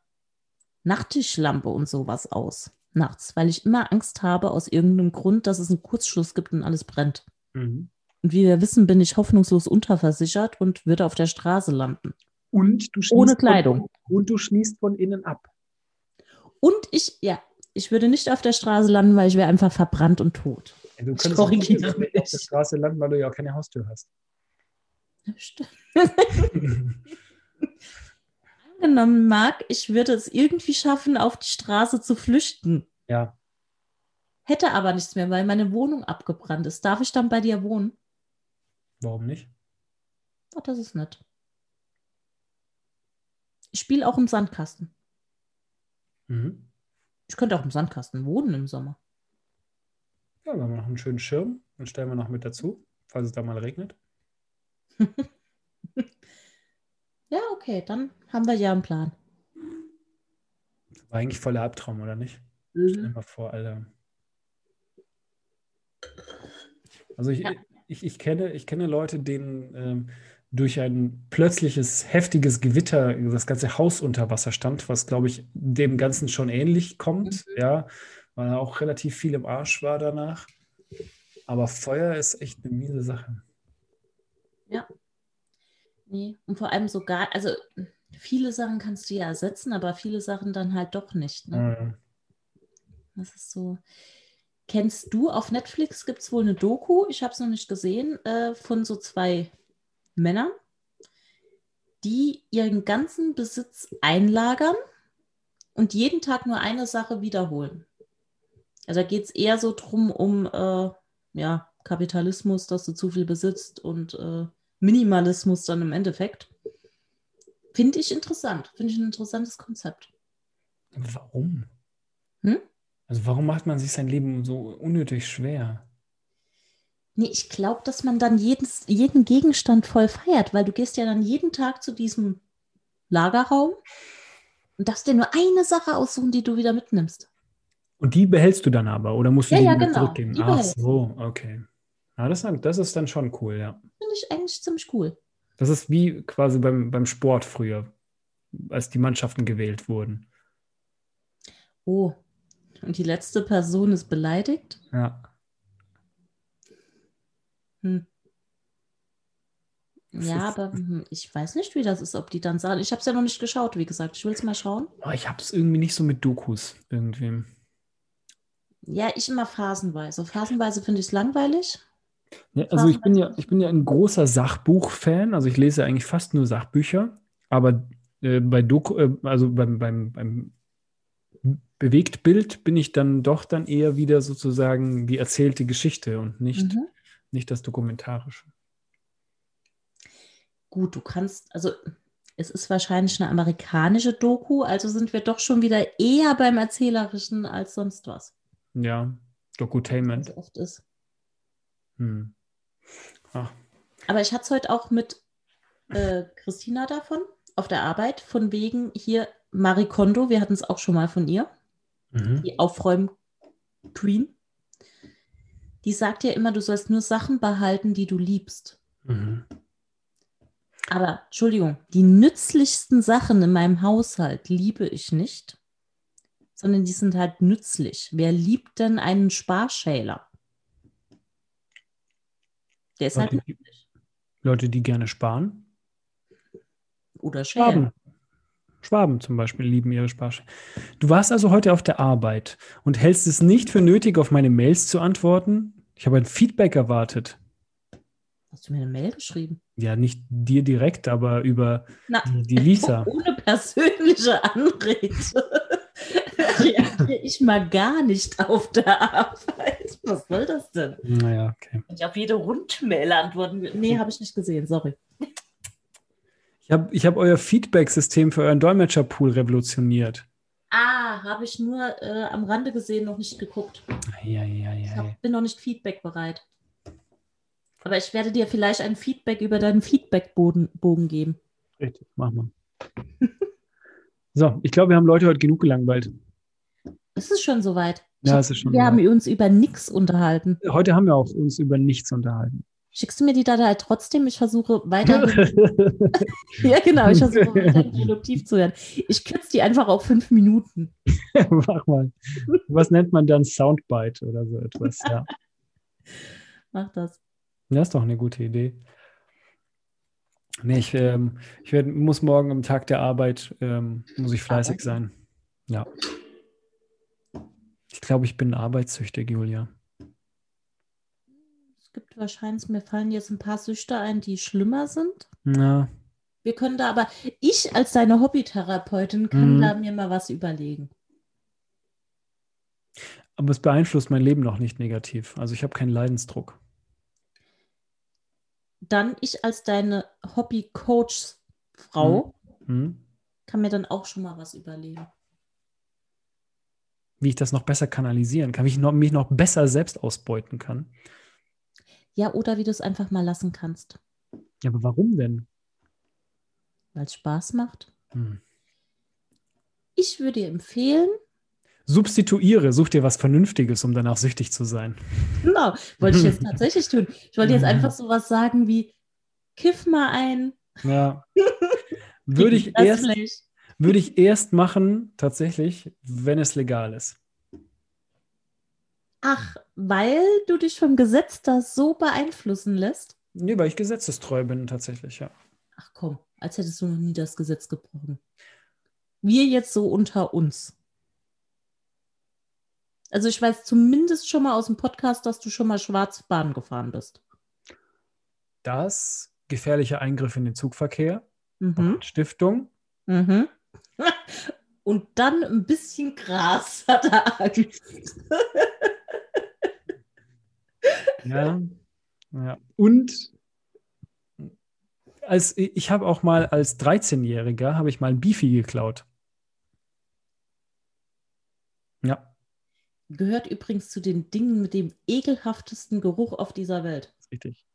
Nachttischlampe und sowas aus nachts, weil ich immer Angst habe aus irgendeinem Grund, dass es einen Kurzschluss gibt und alles brennt. Mhm. Und wie wir wissen, bin ich hoffnungslos unterversichert und würde auf der Straße landen. Und du ohne Kleidung. Von, und du schließt von innen ab. Und ich, ja, ich würde nicht auf der Straße landen, weil ich wäre einfach verbrannt und tot. Ja, du könntest nicht auf der Straße landen, weil du ja auch keine Haustür hast. Stimmt. Angenommen, Marc, ich würde es irgendwie schaffen, auf die Straße zu flüchten. Ja. Hätte aber nichts mehr, weil meine Wohnung abgebrannt ist. Darf ich dann bei dir wohnen? Warum nicht? Ach, das ist nett. Ich spiele auch im Sandkasten. Mhm. Ich könnte auch im Sandkasten wohnen im Sommer. Ja, wir haben noch einen schönen Schirm. Den stellen wir noch mit dazu, falls es da mal regnet. ja, okay, dann haben wir ja einen Plan. War eigentlich voller Albtraum, oder nicht? Mhm. Stell dir mal vor, Alter. Also ich, ja. ich, ich, kenne, ich kenne Leute, denen ähm, durch ein plötzliches, heftiges Gewitter das ganze Haus unter Wasser stand, was, glaube ich, dem Ganzen schon ähnlich kommt, mhm. ja, weil er auch relativ viel im Arsch war danach. Aber Feuer ist echt eine miese Sache. Ja. Nee, und vor allem sogar, also viele Sachen kannst du ja ersetzen, aber viele Sachen dann halt doch nicht. Ne? Mhm. Das ist so. Kennst du auf Netflix gibt es wohl eine Doku, ich habe es noch nicht gesehen, äh, von so zwei Männer, die ihren ganzen Besitz einlagern und jeden Tag nur eine Sache wiederholen. Also da geht es eher so drum um äh, ja, Kapitalismus, dass du zu viel besitzt und äh, Minimalismus dann im Endeffekt. Finde ich interessant. Finde ich ein interessantes Konzept. Warum? Hm? Also warum macht man sich sein Leben so unnötig schwer? Nee, ich glaube, dass man dann jedes, jeden Gegenstand voll feiert, weil du gehst ja dann jeden Tag zu diesem Lagerraum und darfst dir nur eine Sache aussuchen, die du wieder mitnimmst. Und die behältst du dann aber oder musst du ja, die ja, genau. zurückgeben? Ach so, okay. Ja, das, das ist dann schon cool, ja. Finde ich eigentlich ziemlich cool. Das ist wie quasi beim, beim Sport früher, als die Mannschaften gewählt wurden. Oh, und die letzte Person ist beleidigt? Ja. Hm. Ja, aber hm, ich weiß nicht, wie das ist, ob die dann sagen. Ich habe es ja noch nicht geschaut, wie gesagt. Ich will es mal schauen. Oh, ich habe es irgendwie nicht so mit Dokus irgendwie. Ja, ich immer phasenweise. Phasenweise finde ich es langweilig. Ja, also ich bin ja, ich bin ja ein großer Sachbuch-Fan. Also ich lese eigentlich fast nur Sachbücher. Aber äh, bei Doku, äh, also beim, beim, beim Bewegtbild bin ich dann doch dann eher wieder sozusagen die erzählte Geschichte und nicht mhm nicht das Dokumentarische. Gut, du kannst, also es ist wahrscheinlich eine amerikanische Doku, also sind wir doch schon wieder eher beim Erzählerischen als sonst was. Ja, Dokutainment. Was oft ist. Hm. Aber ich hatte es heute auch mit äh, Christina davon auf der Arbeit, von wegen hier Marie Kondo, wir hatten es auch schon mal von ihr, mhm. die Aufräum-Queen die sagt ja immer, du sollst nur Sachen behalten, die du liebst. Mhm. Aber Entschuldigung, die nützlichsten Sachen in meinem Haushalt liebe ich nicht, sondern die sind halt nützlich. Wer liebt denn einen Sparschäler? Der ist halt Leute, halt nützlich. Leute, die gerne sparen. Oder schälen. Schwaben zum Beispiel lieben ihre Sprache. Du warst also heute auf der Arbeit und hältst es nicht für nötig, auf meine Mails zu antworten? Ich habe ein Feedback erwartet. Hast du mir eine Mail geschrieben? Ja, nicht dir direkt, aber über Na, die, die Lisa. Ohne persönliche Anrede reagiere ich mal gar nicht auf der Arbeit. Was soll das denn? Naja, okay. Wenn ich auf jede Rundmail antworten. Nee, habe ich nicht gesehen, sorry. Ich habe ich hab euer Feedback-System für euren Dolmetscherpool revolutioniert. Ah, habe ich nur äh, am Rande gesehen, noch nicht geguckt. Ja, ja, ja. Ich hab, bin noch nicht feedbackbereit. Aber ich werde dir vielleicht ein Feedback über deinen Feedbackbogen geben. Richtig, machen wir. so, ich glaube, wir haben Leute heute genug gelangweilt. Es ist schon soweit. Ja, es ist schon wir soweit. haben uns über nichts unterhalten. Heute haben wir auch uns über nichts unterhalten. Schickst du mir die Datei trotzdem? Ich versuche weiter. ja, genau, ich versuche weiter produktiv zu werden. Ich kürze die einfach auf fünf Minuten. Mach mal. Was nennt man dann Soundbite oder so etwas? Ja. Mach das. Das ist doch eine gute Idee. Nee, ich, ähm, ich werd, muss morgen am Tag der Arbeit, ähm, muss ich fleißig sein. Ja. Ich glaube, ich bin arbeitssüchtig, Julia. Es gibt wahrscheinlich, mir fallen jetzt ein paar Süchte ein, die schlimmer sind. Ja. Wir können da aber, ich als deine Hobbytherapeutin kann Mhm. da mir mal was überlegen. Aber es beeinflusst mein Leben noch nicht negativ. Also ich habe keinen Leidensdruck. Dann ich als deine Hobby-Coach-Frau Hm? kann mir dann auch schon mal was überlegen. Wie ich das noch besser kanalisieren kann, wie ich noch, mich noch besser selbst ausbeuten kann. Ja, oder wie du es einfach mal lassen kannst, Ja, aber warum denn? weil es Spaß macht. Hm. Ich würde dir empfehlen, Substituiere, such dir was Vernünftiges, um danach süchtig zu sein. genau, wollte ich jetzt tatsächlich tun. Ich wollte jetzt einfach sowas sagen wie, kiff mal ein. Ja. Würde ich, erst, würde ich erst machen, tatsächlich, wenn es legal ist. Ach, weil du dich vom Gesetz da so beeinflussen lässt? Nee, weil ich gesetzestreu bin, tatsächlich, ja. Ach komm, als hättest du noch nie das Gesetz gebrochen. Wir jetzt so unter uns. Also ich weiß zumindest schon mal aus dem Podcast, dass du schon mal schwarz Bahn gefahren bist. Das, gefährlicher Eingriff in den Zugverkehr, Mhm. Stiftung, Mhm. Und dann ein bisschen Gras hat er Angst. Ja. ja. Und als, ich habe auch mal als 13-Jähriger, habe ich mal ein Beefy geklaut. Ja, Gehört übrigens zu den Dingen mit dem ekelhaftesten Geruch auf dieser Welt. ist richtig.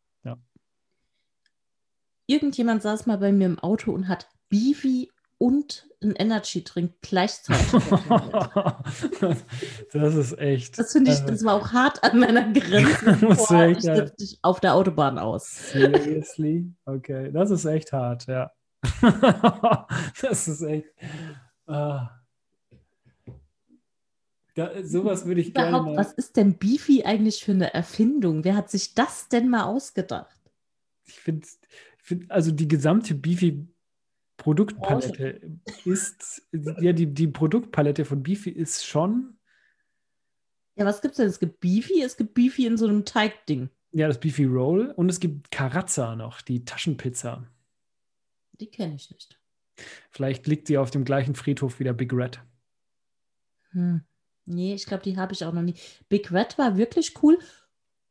Irgendjemand saß mal bei mir im Auto und hat Beefy und einen Energy-Drink gleichzeitig. das ist echt. Das finde ich, also, das war auch hart an meiner Grenze. Boah, ich ja. dich auf der Autobahn aus. Seriously? Okay, das ist echt hart, ja. das ist echt. Ah. Da, sowas würde ich gerne Überhaupt, mal. was ist denn Beefy eigentlich für eine Erfindung? Wer hat sich das denn mal ausgedacht? Ich finde, find, also die gesamte Beefy Produktpalette ist, ja, die, die Produktpalette von Beefy ist schon, Ja, was gibt's denn? Es gibt Beefy, es gibt Beefy in so einem Teigding. ja, das Beefy Roll und es gibt Carazza noch, die Taschenpizza. Die kenne ich nicht. Vielleicht liegt sie auf dem gleichen Friedhof wie der Big Red. Hm. Nee, ich glaube, die habe ich auch noch nie. Big Red war wirklich cool.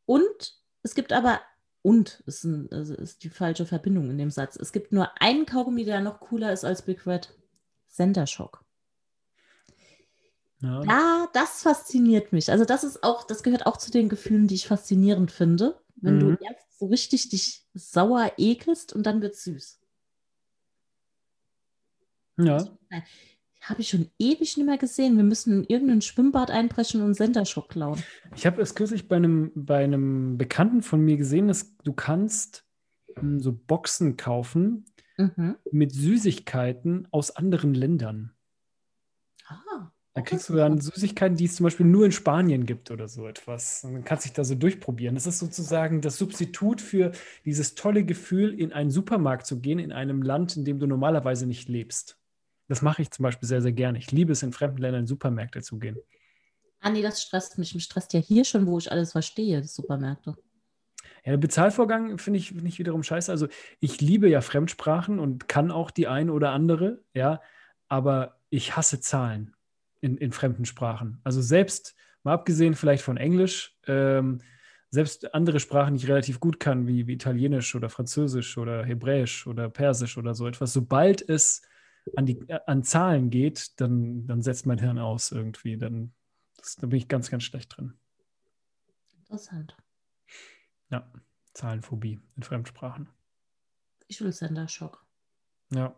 Und es gibt aber, und ist, ein, also ist die falsche Verbindung in dem Satz. Es gibt nur einen Kaugummi, der noch cooler ist als Big Red. Sender Shock. Ja. Ja, das fasziniert mich. Also das ist auch, das gehört auch zu den Gefühlen, die ich faszinierend finde. Wenn Mhm. du erst so richtig dich sauer ekelst und dann wird süß. ja. Habe ich schon ewig nicht mehr gesehen. Wir müssen in irgendein Schwimmbad einbrechen und Senderschock klauen. Ich habe es kürzlich bei einem, bei einem Bekannten von mir gesehen, dass du kannst hm, so Boxen kaufen Mhm. mit Süßigkeiten aus anderen Ländern. Ah, Da kriegst du dann. Süßigkeiten, die es zum Beispiel nur in Spanien gibt oder so etwas. Und dann kannst du dich da so durchprobieren. Das ist sozusagen das Substitut für dieses tolle Gefühl, in einen Supermarkt zu gehen, in einem Land, in dem du normalerweise nicht lebst. Das mache ich zum Beispiel sehr, sehr gerne. Ich liebe es, in fremden Ländern in Supermärkte zu gehen. Ah, nee, das stresst mich. Mich stresst ja hier schon, wo ich alles verstehe, die Supermärkte. Ja, der Bezahlvorgang finde ich, find ich wiederum scheiße. Also ich liebe ja Fremdsprachen und kann auch die eine oder andere, ja, aber ich hasse Zahlen in, in fremden Sprachen. Also selbst, mal abgesehen vielleicht von Englisch, ähm, selbst andere Sprachen, die ich relativ gut kann, wie, wie Italienisch oder Französisch oder Hebräisch oder Persisch oder so etwas, sobald es an, die, an Zahlen geht, dann, dann setzt mein Hirn aus irgendwie. Dann, das, da bin ich ganz, ganz schlecht drin. Interessant. Ja, Zahlenphobie in Fremdsprachen. Ich will Senderschock. Ja.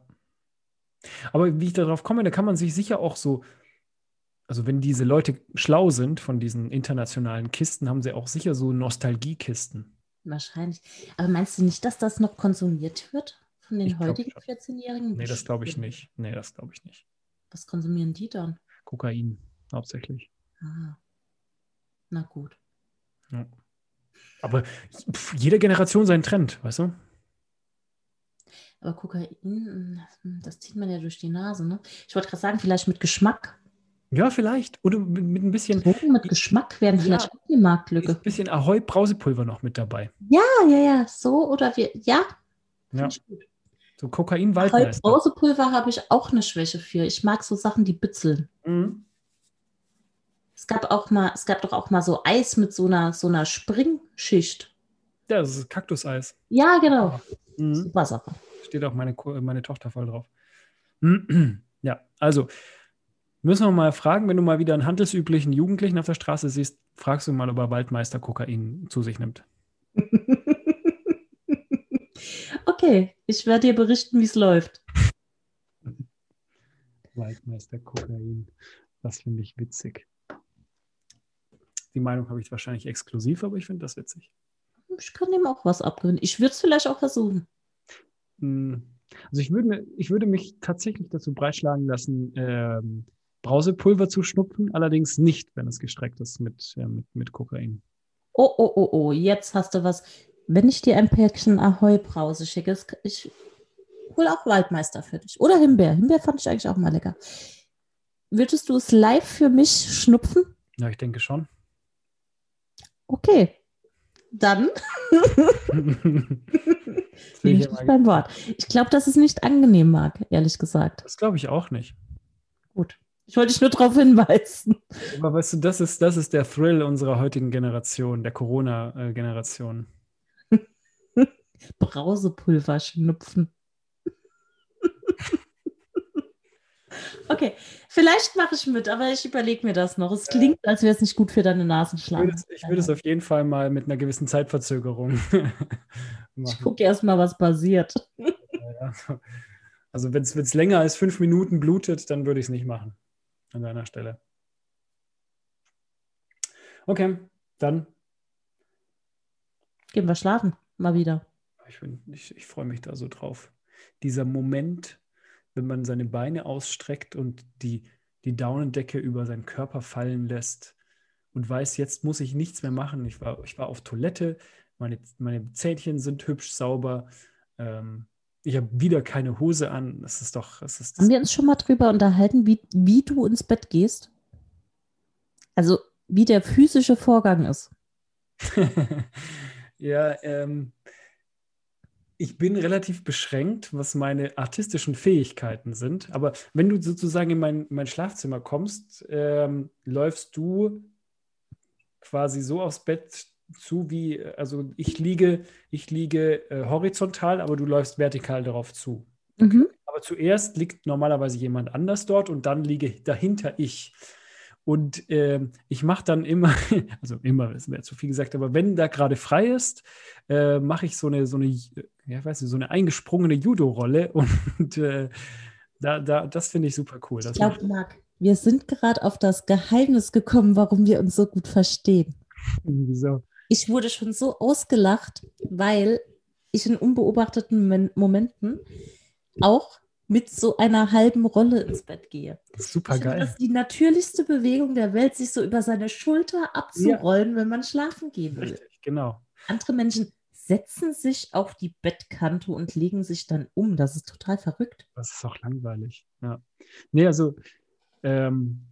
Aber wie ich darauf komme, da kann man sich sicher auch so also wenn diese Leute schlau sind von diesen internationalen Kisten, haben sie auch sicher so Nostalgiekisten. Wahrscheinlich. Aber meinst du nicht, dass das noch konsumiert wird von den ich heutigen 14-Jährigen? Nee, das glaube ich nicht. Nee, das glaube ich nicht. Was konsumieren die dann? Kokain, hauptsächlich. Ah. Na gut. Ja. Aber jede Generation seinen Trend, weißt du? Aber Kokain, das zieht man ja durch die Nase, ne? Ich wollte gerade sagen, vielleicht mit Geschmack. Ja, vielleicht. Oder mit, mit ein bisschen. Drogen mit Geschmack werden vielleicht ja, auch die Marktlücke. Ein bisschen Ahoi-Brausepulver noch mit dabei. Ja, ja, ja. So oder wir. Ja. Ja. So Kokain-Waldmeister. Brausepulver habe ich auch eine Schwäche für. Ich mag so Sachen, die bitzeln. Mhm. Es gab auch mal, es gab doch auch mal so Eis mit so einer, so einer Springschicht. Ja, das ist Kaktuseis. Ja, genau. Mhm. Super Sache. Steht auch meine, meine Tochter voll drauf. ja, also Müssen wir mal fragen, wenn du mal wieder einen handelsüblichen Jugendlichen auf der Straße siehst, fragst du mal, ob er Waldmeister Kokain zu sich nimmt. okay, ich werde dir berichten, wie es läuft. Waldmeister Kokain. Das finde ich witzig. Die Meinung habe ich wahrscheinlich exklusiv, aber ich finde das witzig. Ich kann dem auch was abgewöhnen. Ich würde es vielleicht auch versuchen. Hm. Also ich würde, ich würde mich tatsächlich dazu breitschlagen lassen, ähm, Brausepulver zu schnupfen, allerdings nicht, wenn es gestreckt ist mit, äh, mit, mit Kokain. Oh, oh, oh, oh, jetzt hast du was. Wenn ich dir ein Päckchen Ahoi-Brause schicke, ich hole auch Waldmeister für dich. Oder Himbeer. Himbeer fand ich eigentlich auch mal lecker. Würdest du es live für mich schnupfen? Ja, ich denke schon. Okay. Dann nehme ich dich beim Wort. Ich glaube, dass es nicht angenehm mag, ehrlich gesagt. Das glaube ich auch nicht. Gut. Ich wollte dich nur darauf hinweisen. Aber weißt du, das ist, das ist der Thrill unserer heutigen Generation, der Corona-Generation. Brausepulver schnupfen. okay, vielleicht mache ich mit, aber ich überlege mir das noch. Es klingt, als wäre es nicht gut für deine Nasenschlange. Ich würde es, auf jeden Fall mal mit einer gewissen Zeitverzögerung machen. Ich gucke erst mal, was passiert. Also wenn es länger als fünf Minuten blutet, dann würde ich es nicht machen an deiner Stelle. Okay, dann. Gehen wir schlafen, mal wieder. Ich, ich, ich freue mich da so drauf. Dieser Moment, wenn man seine Beine ausstreckt und die, die Daunendecke über seinen Körper fallen lässt und weiß, jetzt muss ich nichts mehr machen. Ich war, ich war auf Toilette, meine, meine Zähnchen sind hübsch sauber. Ähm, ich habe wieder keine Hose an. Das ist doch. Das ist, das Haben wir uns schon mal drüber unterhalten, wie, wie du ins Bett gehst? Also, wie der physische Vorgang ist. ja, ähm, ich bin relativ beschränkt, was meine artistischen Fähigkeiten sind. Aber wenn du sozusagen in mein, mein Schlafzimmer kommst, ähm, läufst du quasi so aufs Bett zu wie, also ich liege, ich liege äh, horizontal, aber du läufst vertikal darauf zu. Mhm. Aber zuerst liegt normalerweise jemand anders dort und dann liege dahinter ich. Und äh, ich mache dann immer, also immer, das wäre zu viel gesagt, aber wenn da gerade frei ist, äh, mache ich so eine, so eine, ja, weiß nicht, so eine eingesprungene Judo-Rolle und äh, da, da, das finde ich super cool. Das ich glaube, Marc, wir sind gerade auf das Geheimnis gekommen, warum wir uns so gut verstehen. Wieso? ich wurde schon so ausgelacht, weil ich in unbeobachteten Momenten auch mit so einer halben Rolle ins Bett gehe. Super geil. Das ist die natürlichste Bewegung der Welt, sich so über seine Schulter abzurollen, ja. wenn man schlafen gehen will. Richtig, genau. Andere Menschen setzen sich auf die Bettkante und legen sich dann um. Das ist total verrückt. Das ist auch langweilig. Ja. Nee, also ähm,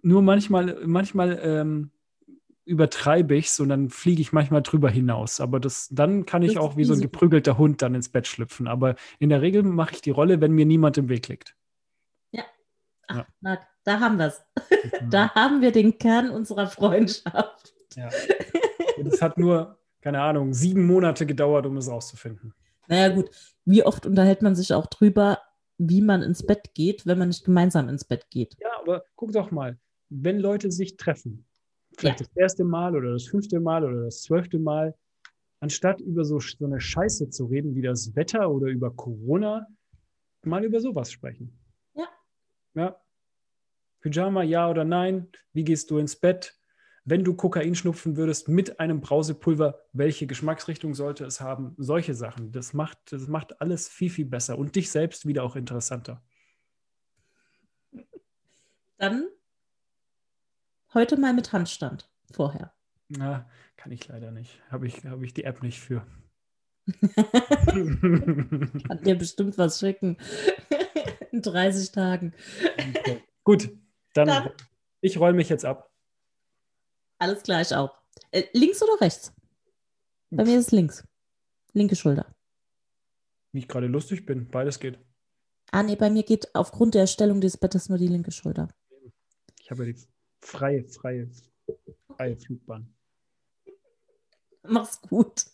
nur manchmal, manchmal ähm, übertreibe ich es und dann fliege ich manchmal drüber hinaus. Aber das, dann kann ich auch wie so ein geprügelter Hund dann ins Bett schlüpfen. Aber in der Regel mache ich die Rolle, wenn mir niemand im Weg liegt. Ja. Ach, ja. Na, da haben wir es. da haben wir den Kern unserer Freundschaft. Ja. Und es hat nur, keine Ahnung, sieben Monate gedauert, um es rauszufinden. Naja, gut. Wie oft unterhält man sich auch drüber, wie man ins Bett geht, wenn man nicht gemeinsam ins Bett geht? Ja, aber guck doch mal, wenn Leute sich treffen, vielleicht ja. das erste Mal oder das fünfte Mal oder das zwölfte Mal, anstatt über so, so eine Scheiße zu reden wie das Wetter oder über Corona, mal über sowas sprechen. Ja. Ja. Pyjama, ja oder nein? Wie gehst du ins Bett? Wenn du Kokain schnupfen würdest mit einem Brausepulver, welche Geschmacksrichtung sollte es haben? Solche Sachen. Das macht, das macht alles viel, viel besser und dich selbst wieder auch interessanter. Dann Heute mal mit Handstand vorher. Na, kann ich leider nicht. Habe ich, hab ich die App nicht für. kann dir bestimmt was schicken. In 30 Tagen. Okay. Gut, dann, dann. ich roll mich jetzt ab. Alles gleich auch. Äh, links oder rechts? Bei mir ist es links. Linke Schulter. Wie ich gerade lustig bin, beides geht. Ah, nee, bei mir geht aufgrund der Stellung des Bettes nur die linke Schulter. Ich habe ja die freie, freie, freie Flugbahn. Mach's gut.